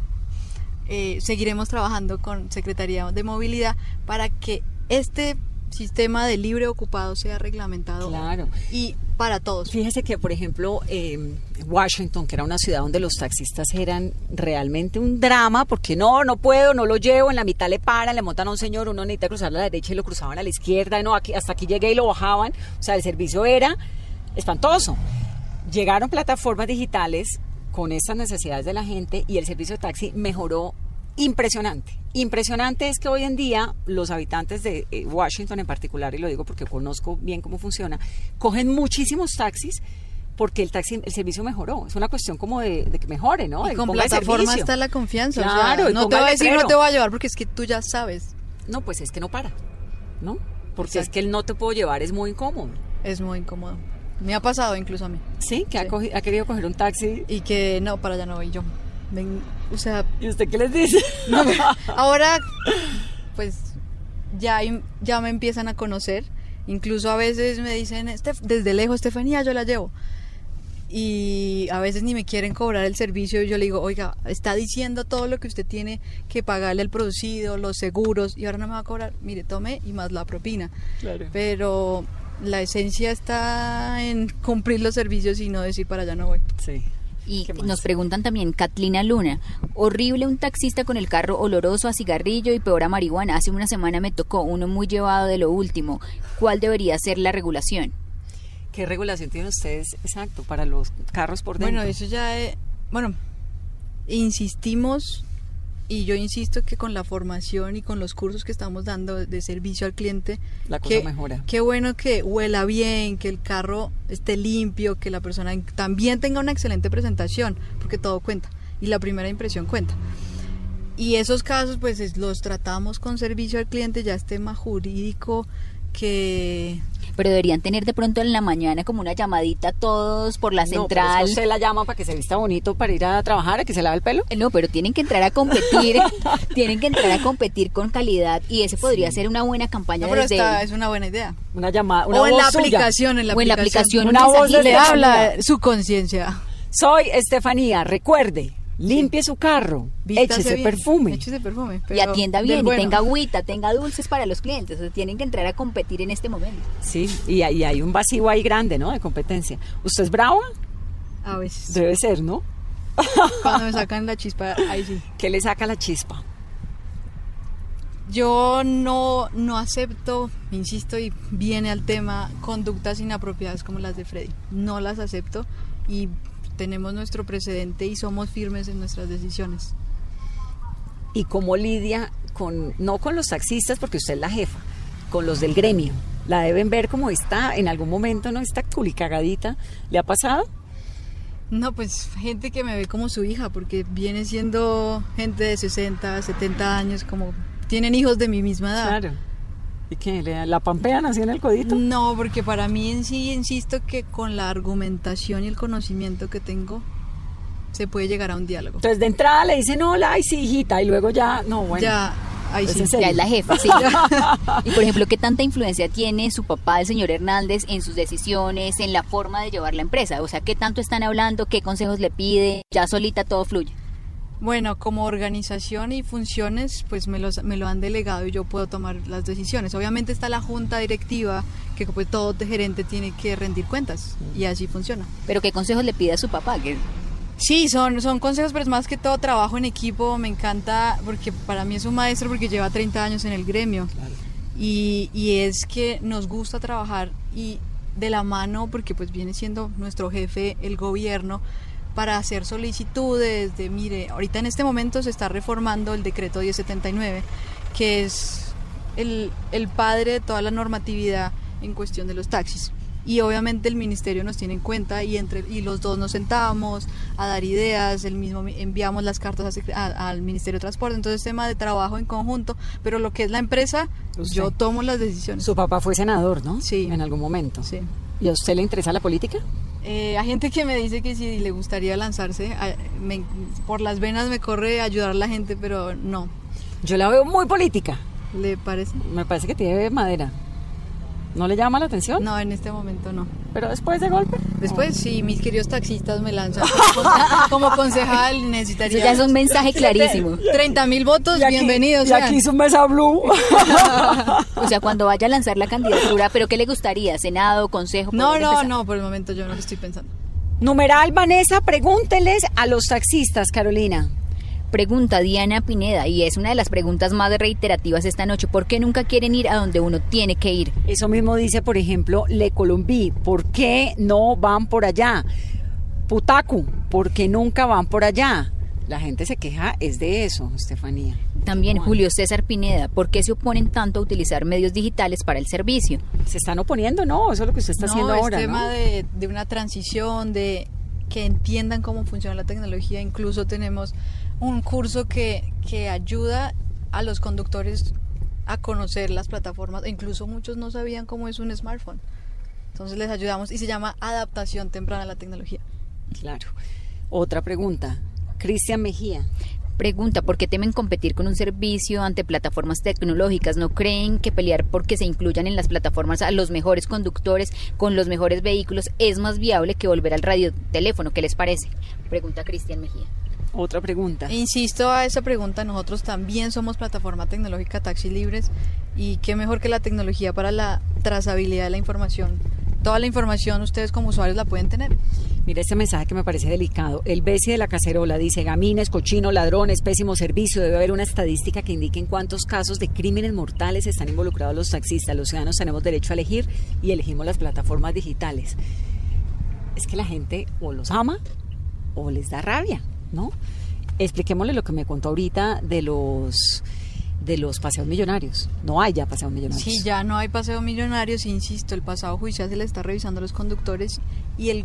Eh, seguiremos trabajando con Secretaría de Movilidad para que este sistema de libre ocupado sea reglamentado. Claro. Y para todos. Fíjese que, por ejemplo, eh, Washington, que era una ciudad donde los taxistas eran realmente un drama, porque no, no puedo, no lo llevo, en la mitad le paran, le montan a un señor, uno necesita cruzar a la derecha y lo cruzaban a la izquierda, y no, aquí, hasta aquí llegué y lo bajaban. O sea, el servicio era espantoso. Llegaron plataformas digitales con estas necesidades de la gente y el servicio de taxi mejoró impresionante. Impresionante es que hoy en día los habitantes de eh, Washington en particular, y lo digo porque conozco bien cómo funciona, cogen muchísimos taxis porque el taxi, el servicio mejoró. Es una cuestión como de, de que mejore, ¿no? Y con plataforma está la confianza. o sea, Claro, no te va a decir no te voy a llevar porque es que tú ya sabes. No, pues es que no para, ¿no? Porque Exacto. es que el no te puedo llevar es muy incómodo. Es muy incómodo. Me ha pasado incluso a mí. Sí, que ha querido coger un taxi. Y que no, para allá no voy yo. Ven, o sea, ¿Y usted qué les dice? no, ahora pues ya, ya me empiezan a conocer. Incluso a veces me dicen, "Estef- desde lejos, Estefanía, yo la llevo. Y a veces ni me quieren cobrar el servicio y yo le digo, oiga, está diciendo todo lo que usted tiene que pagarle el producido, los seguros, y ahora no me va a cobrar, mire, tome y más la propina. Claro. Pero la esencia está en cumplir los servicios y no decir para allá no voy. Sí. Y nos preguntan también, Catlina Luna, horrible un taxista con el carro oloroso a cigarrillo y peor a marihuana. Hace una semana me tocó uno muy llevado de lo último. ¿Cuál debería ser la regulación? ¿Qué regulación tienen ustedes, exacto, para los carros por dentro? Bueno, eso ya, eh, bueno, insistimos y yo insisto que con la formación y con los cursos que estamos dando de servicio al cliente, La cosa que- mejora. Qué bueno que huela bien, que el carro esté limpio, que la persona también tenga una excelente presentación, porque todo cuenta y la primera impresión cuenta. Y esos casos, pues es- los tratamos con servicio al cliente, ya es tema jurídico que Pero deberían tener de pronto en la mañana como una llamadita todos por la No, pero central. usted la llama para que se vista bonito para ir a trabajar, a que se lave el pelo. No, pero tienen que entrar a competir, tienen que entrar a competir con calidad y ese podría ser una buena campaña no, pero desde esta es una buena idea. Una llamada, una o en voz la suya. aplicación, en la O en la aplicación. aplicación, Una un voz le habla su conciencia. Soy Estefanía, recuerde, limpie su carro, Vístase échese bien, perfume. Échese perfume. y atienda bien, y tenga agüita, tenga dulces para los clientes. O sea, tienen que entrar a competir en este momento. Sí, y, hay- y hay un vacío ahí grande, ¿no? De competencia. ¿Usted es brava? A veces. Debe ser, ¿no? Cuando me sacan la chispa, ahí sí. ¿Qué le saca la chispa? Yo no, no acepto, insisto, y viene al tema, conductas inapropiadas como las de Freddy. No las acepto y tenemos nuestro precedente y somos firmes en nuestras decisiones. ¿Y cómo lidia con, no con los taxistas, porque usted es la jefa, con los del gremio? La deben ver como está en algún momento, ¿no? Está culicagadita. ¿Le ha pasado? No, pues gente que me ve como su hija, porque viene siendo gente de 60, 70 años, como tienen hijos de mi misma edad. Claro. ¿Y qué? ¿Le- ¿La pampean así en el codito? No, porque para mí en sí insisto que con la argumentación y el conocimiento que tengo se puede llegar a un diálogo. Entonces de entrada le dicen hola, ay sí, hijita, y luego ya, no, bueno. ya, ahí ¿Es sí. Ya es la jefa, sí. y por ejemplo, ¿qué tanta influencia tiene su papá, el señor Hernández, en sus decisiones, en la forma de llevar la empresa? O sea, ¿qué tanto están hablando? ¿Qué consejos le pide? Ya solita todo fluye. Bueno, como organización y funciones, pues me, los, me lo han delegado y yo puedo tomar las decisiones. Obviamente está la junta directiva, que pues todo gerente tiene que rendir cuentas y así funciona. Pero ¿qué consejos le pide a su papá? Sí, son, son consejos, pero es más que todo trabajo en equipo. Me encanta porque para mí es un maestro porque lleva 30 años en el gremio. Y, y es que nos gusta trabajar y de la mano porque pues viene siendo nuestro jefe el gobierno para hacer solicitudes de, mire, ahorita en este momento se está reformando el decreto 1079, que es el, el padre de toda la normatividad en cuestión de los taxis. Y obviamente el ministerio nos tiene en cuenta y entre y los dos nos sentábamos a dar ideas, el mismo mi- enviamos las cartas a a- al Ministerio de Transporte, entonces tema de trabajo en conjunto, pero lo que es la empresa, Usted. yo tomo las decisiones. Su papá fue senador, ¿no? Sí. En algún momento. Sí. ¿Y a usted le interesa la política? Eh, hay gente que me dice que si le gustaría lanzarse, a- me- por las venas me corre ayudar a la gente, pero no. Yo la veo muy política. ¿Le parece? Me parece que tiene madera. ¿No le llama la atención? No, en este momento no. Pero después de golpe. Después, sí, mis queridos taxistas me lanzan. Como concejal necesitaría... Eso ya es un mensaje clarísimo. 30 mil votos, Y aquí- bienvenidos. Y aquí su mesa blue. O sea, cuando vaya a lanzar la candidatura, ¿pero qué le gustaría? ¿Senado, consejo? ¿Por No, no, empezar? no, por el momento yo no lo estoy pensando. Numeral Vanessa, pregúnteles a los taxistas, Carolina. Pregunta Diana Pineda, y es una de las preguntas más reiterativas esta noche. ¿Por qué nunca quieren ir a donde uno tiene que ir? Eso mismo dice, por ejemplo, Le Colombí. ¿Por qué no van por allá? Putacu, ¿por qué nunca van por allá? La gente se queja, es de eso, Estefanía. También Juan. Julio César Pineda, ¿por qué se oponen tanto a utilizar medios digitales para el servicio? Se están oponiendo, ¿no? Eso es lo que usted está no, haciendo es ahora, tema ¿no? de, de una transición, de que entiendan cómo funciona la tecnología. Incluso tenemos un curso que, que ayuda a los conductores a conocer las plataformas. E incluso muchos no sabían cómo es un smartphone. Entonces les ayudamos y se llama adaptación temprana a la tecnología. Claro. Otra pregunta. Cristian Mejía. Pregunta, ¿por qué temen competir con un servicio ante plataformas tecnológicas? ¿No creen que pelear porque se incluyan en las plataformas a los mejores conductores con los mejores vehículos es más viable que volver al radioteléfono? ¿Qué les parece? Pregunta Cristian Mejía. Otra pregunta. Insisto a esa pregunta, nosotros también somos plataforma tecnológica Taxi Libres y qué mejor que la tecnología para la trazabilidad de la información. Toda la información ustedes como usuarios la pueden tener. Mira este mensaje que me parece delicado. El Bessi de la cacerola dice, gamines, cochinos, ladrones, pésimo servicio. Debe haber una estadística que indique en cuántos casos de crímenes mortales están involucrados los taxistas. Los ciudadanos tenemos derecho a elegir y elegimos las plataformas digitales. Es que la gente o los ama o les da rabia, ¿no? Expliquémosle lo que me contó ahorita de los de los paseos millonarios. No hay ya paseos millonarios. Sí, ya no hay paseo millonarios, insisto, el pasado judicial se le está revisando a los conductores y el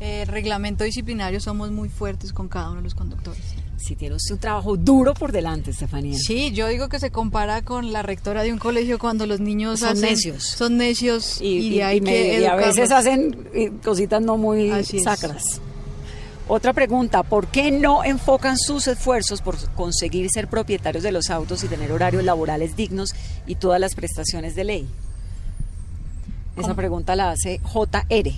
eh, reglamento disciplinario somos muy fuertes con cada uno de los conductores. Si tiene usted un trabajo duro por delante, Estefanía. Sí, yo digo que se compara con la rectora de un colegio cuando los niños Son hacen- necios. Son necios y, y, y- hay y que y a veces hacen eh, cositas no muy Así es. Otra pregunta, ¿por qué no enfocan sus esfuerzos por conseguir ser propietarios de los autos y tener horarios laborales dignos y todas las prestaciones de ley? Esa pregunta la hace JR.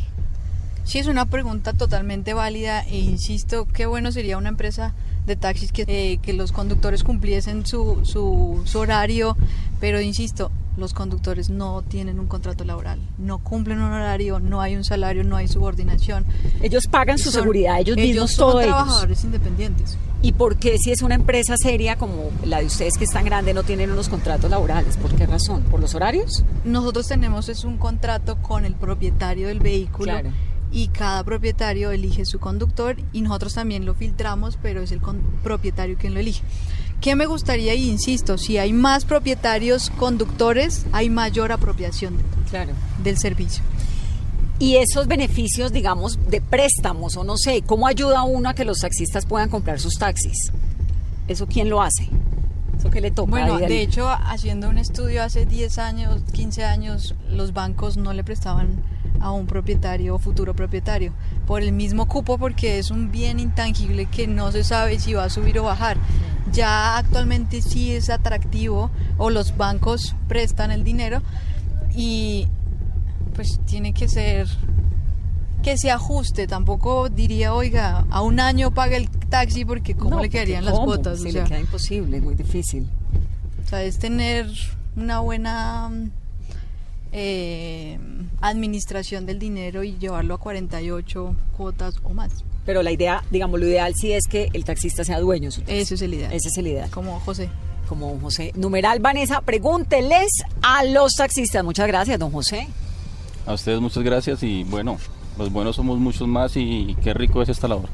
Sí, es una pregunta totalmente válida e insisto, qué bueno sería una empresa de taxis que, eh, que los conductores cumpliesen su, su, su horario, pero insisto, los conductores no tienen un contrato laboral, no cumplen un horario, no hay un salario, no hay subordinación. Ellos pagan su seguridad, ellos, mismos, son todo ellos. trabajadores independientes. ¿Y por qué si es una empresa seria como la de ustedes que es tan grande no tienen unos contratos laborales? ¿Por qué razón? ¿Por los horarios? Nosotros tenemos es un contrato con el propietario del vehículo Claro. y cada propietario elige su conductor y nosotros también lo filtramos, pero es el propietario quien lo elige. ¿Qué me gustaría? Y insisto, si hay más propietarios conductores, hay mayor apropiación Claro. del servicio. Y esos beneficios, digamos, de préstamos o no sé, ¿cómo ayuda uno a que los taxistas puedan comprar sus taxis? ¿Eso quién lo hace? ¿Eso qué le toca? Bueno, de hecho, haciendo un estudio hace 10 años, 15 años, los bancos no le prestaban a un propietario o futuro propietario por el mismo cupo porque es un bien intangible que no se sabe si va a subir o bajar. Ya actualmente sí es atractivo o los bancos prestan el dinero y pues tiene que ser que se ajuste. Tampoco diría, oiga, a un año paga el taxi porque cómo No, le quedarían las. Sí, o le queda imposible, muy difícil. O sea, es tener una buena mm, eh, administración del dinero y llevarlo a 48 cuotas o más. Pero la idea, digamos, lo ideal sí es que el taxista sea dueño. de su taxi. Eso es el ideal. Ese es el ideal. Como José. Como don José. Numeral Vanessa, pregúnteles a los taxistas. Muchas gracias, don José. A ustedes muchas gracias y bueno, los buenos somos muchos más y qué rico es esta labor.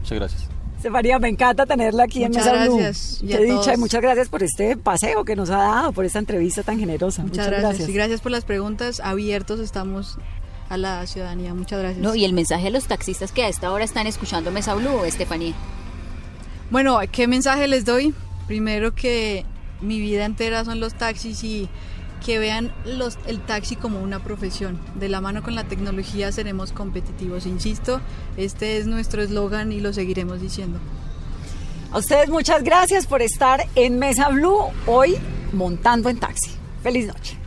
Muchas gracias. Estefanía, me encanta tenerla aquí Muchas en Mesa Blue. gracias, y Qué dicha y muchas gracias por este paseo que nos ha dado, por esta entrevista tan generosa. Muchas, gracias. Y gracias por las preguntas. Abiertos estamos a la ciudadanía. Muchas gracias. No, y el mensaje a los taxistas que a esta hora están escuchando Mesa Blue, Estefanía. Bueno, ¿qué mensaje les doy? Primero que mi vida entera son los taxis y que vean los, el taxi como una profesión. De la mano con la tecnología seremos competitivos. Insisto, este es nuestro eslogan y lo seguiremos diciendo. A ustedes muchas gracias por estar en Mesa Blue hoy montando en taxi. Feliz noche.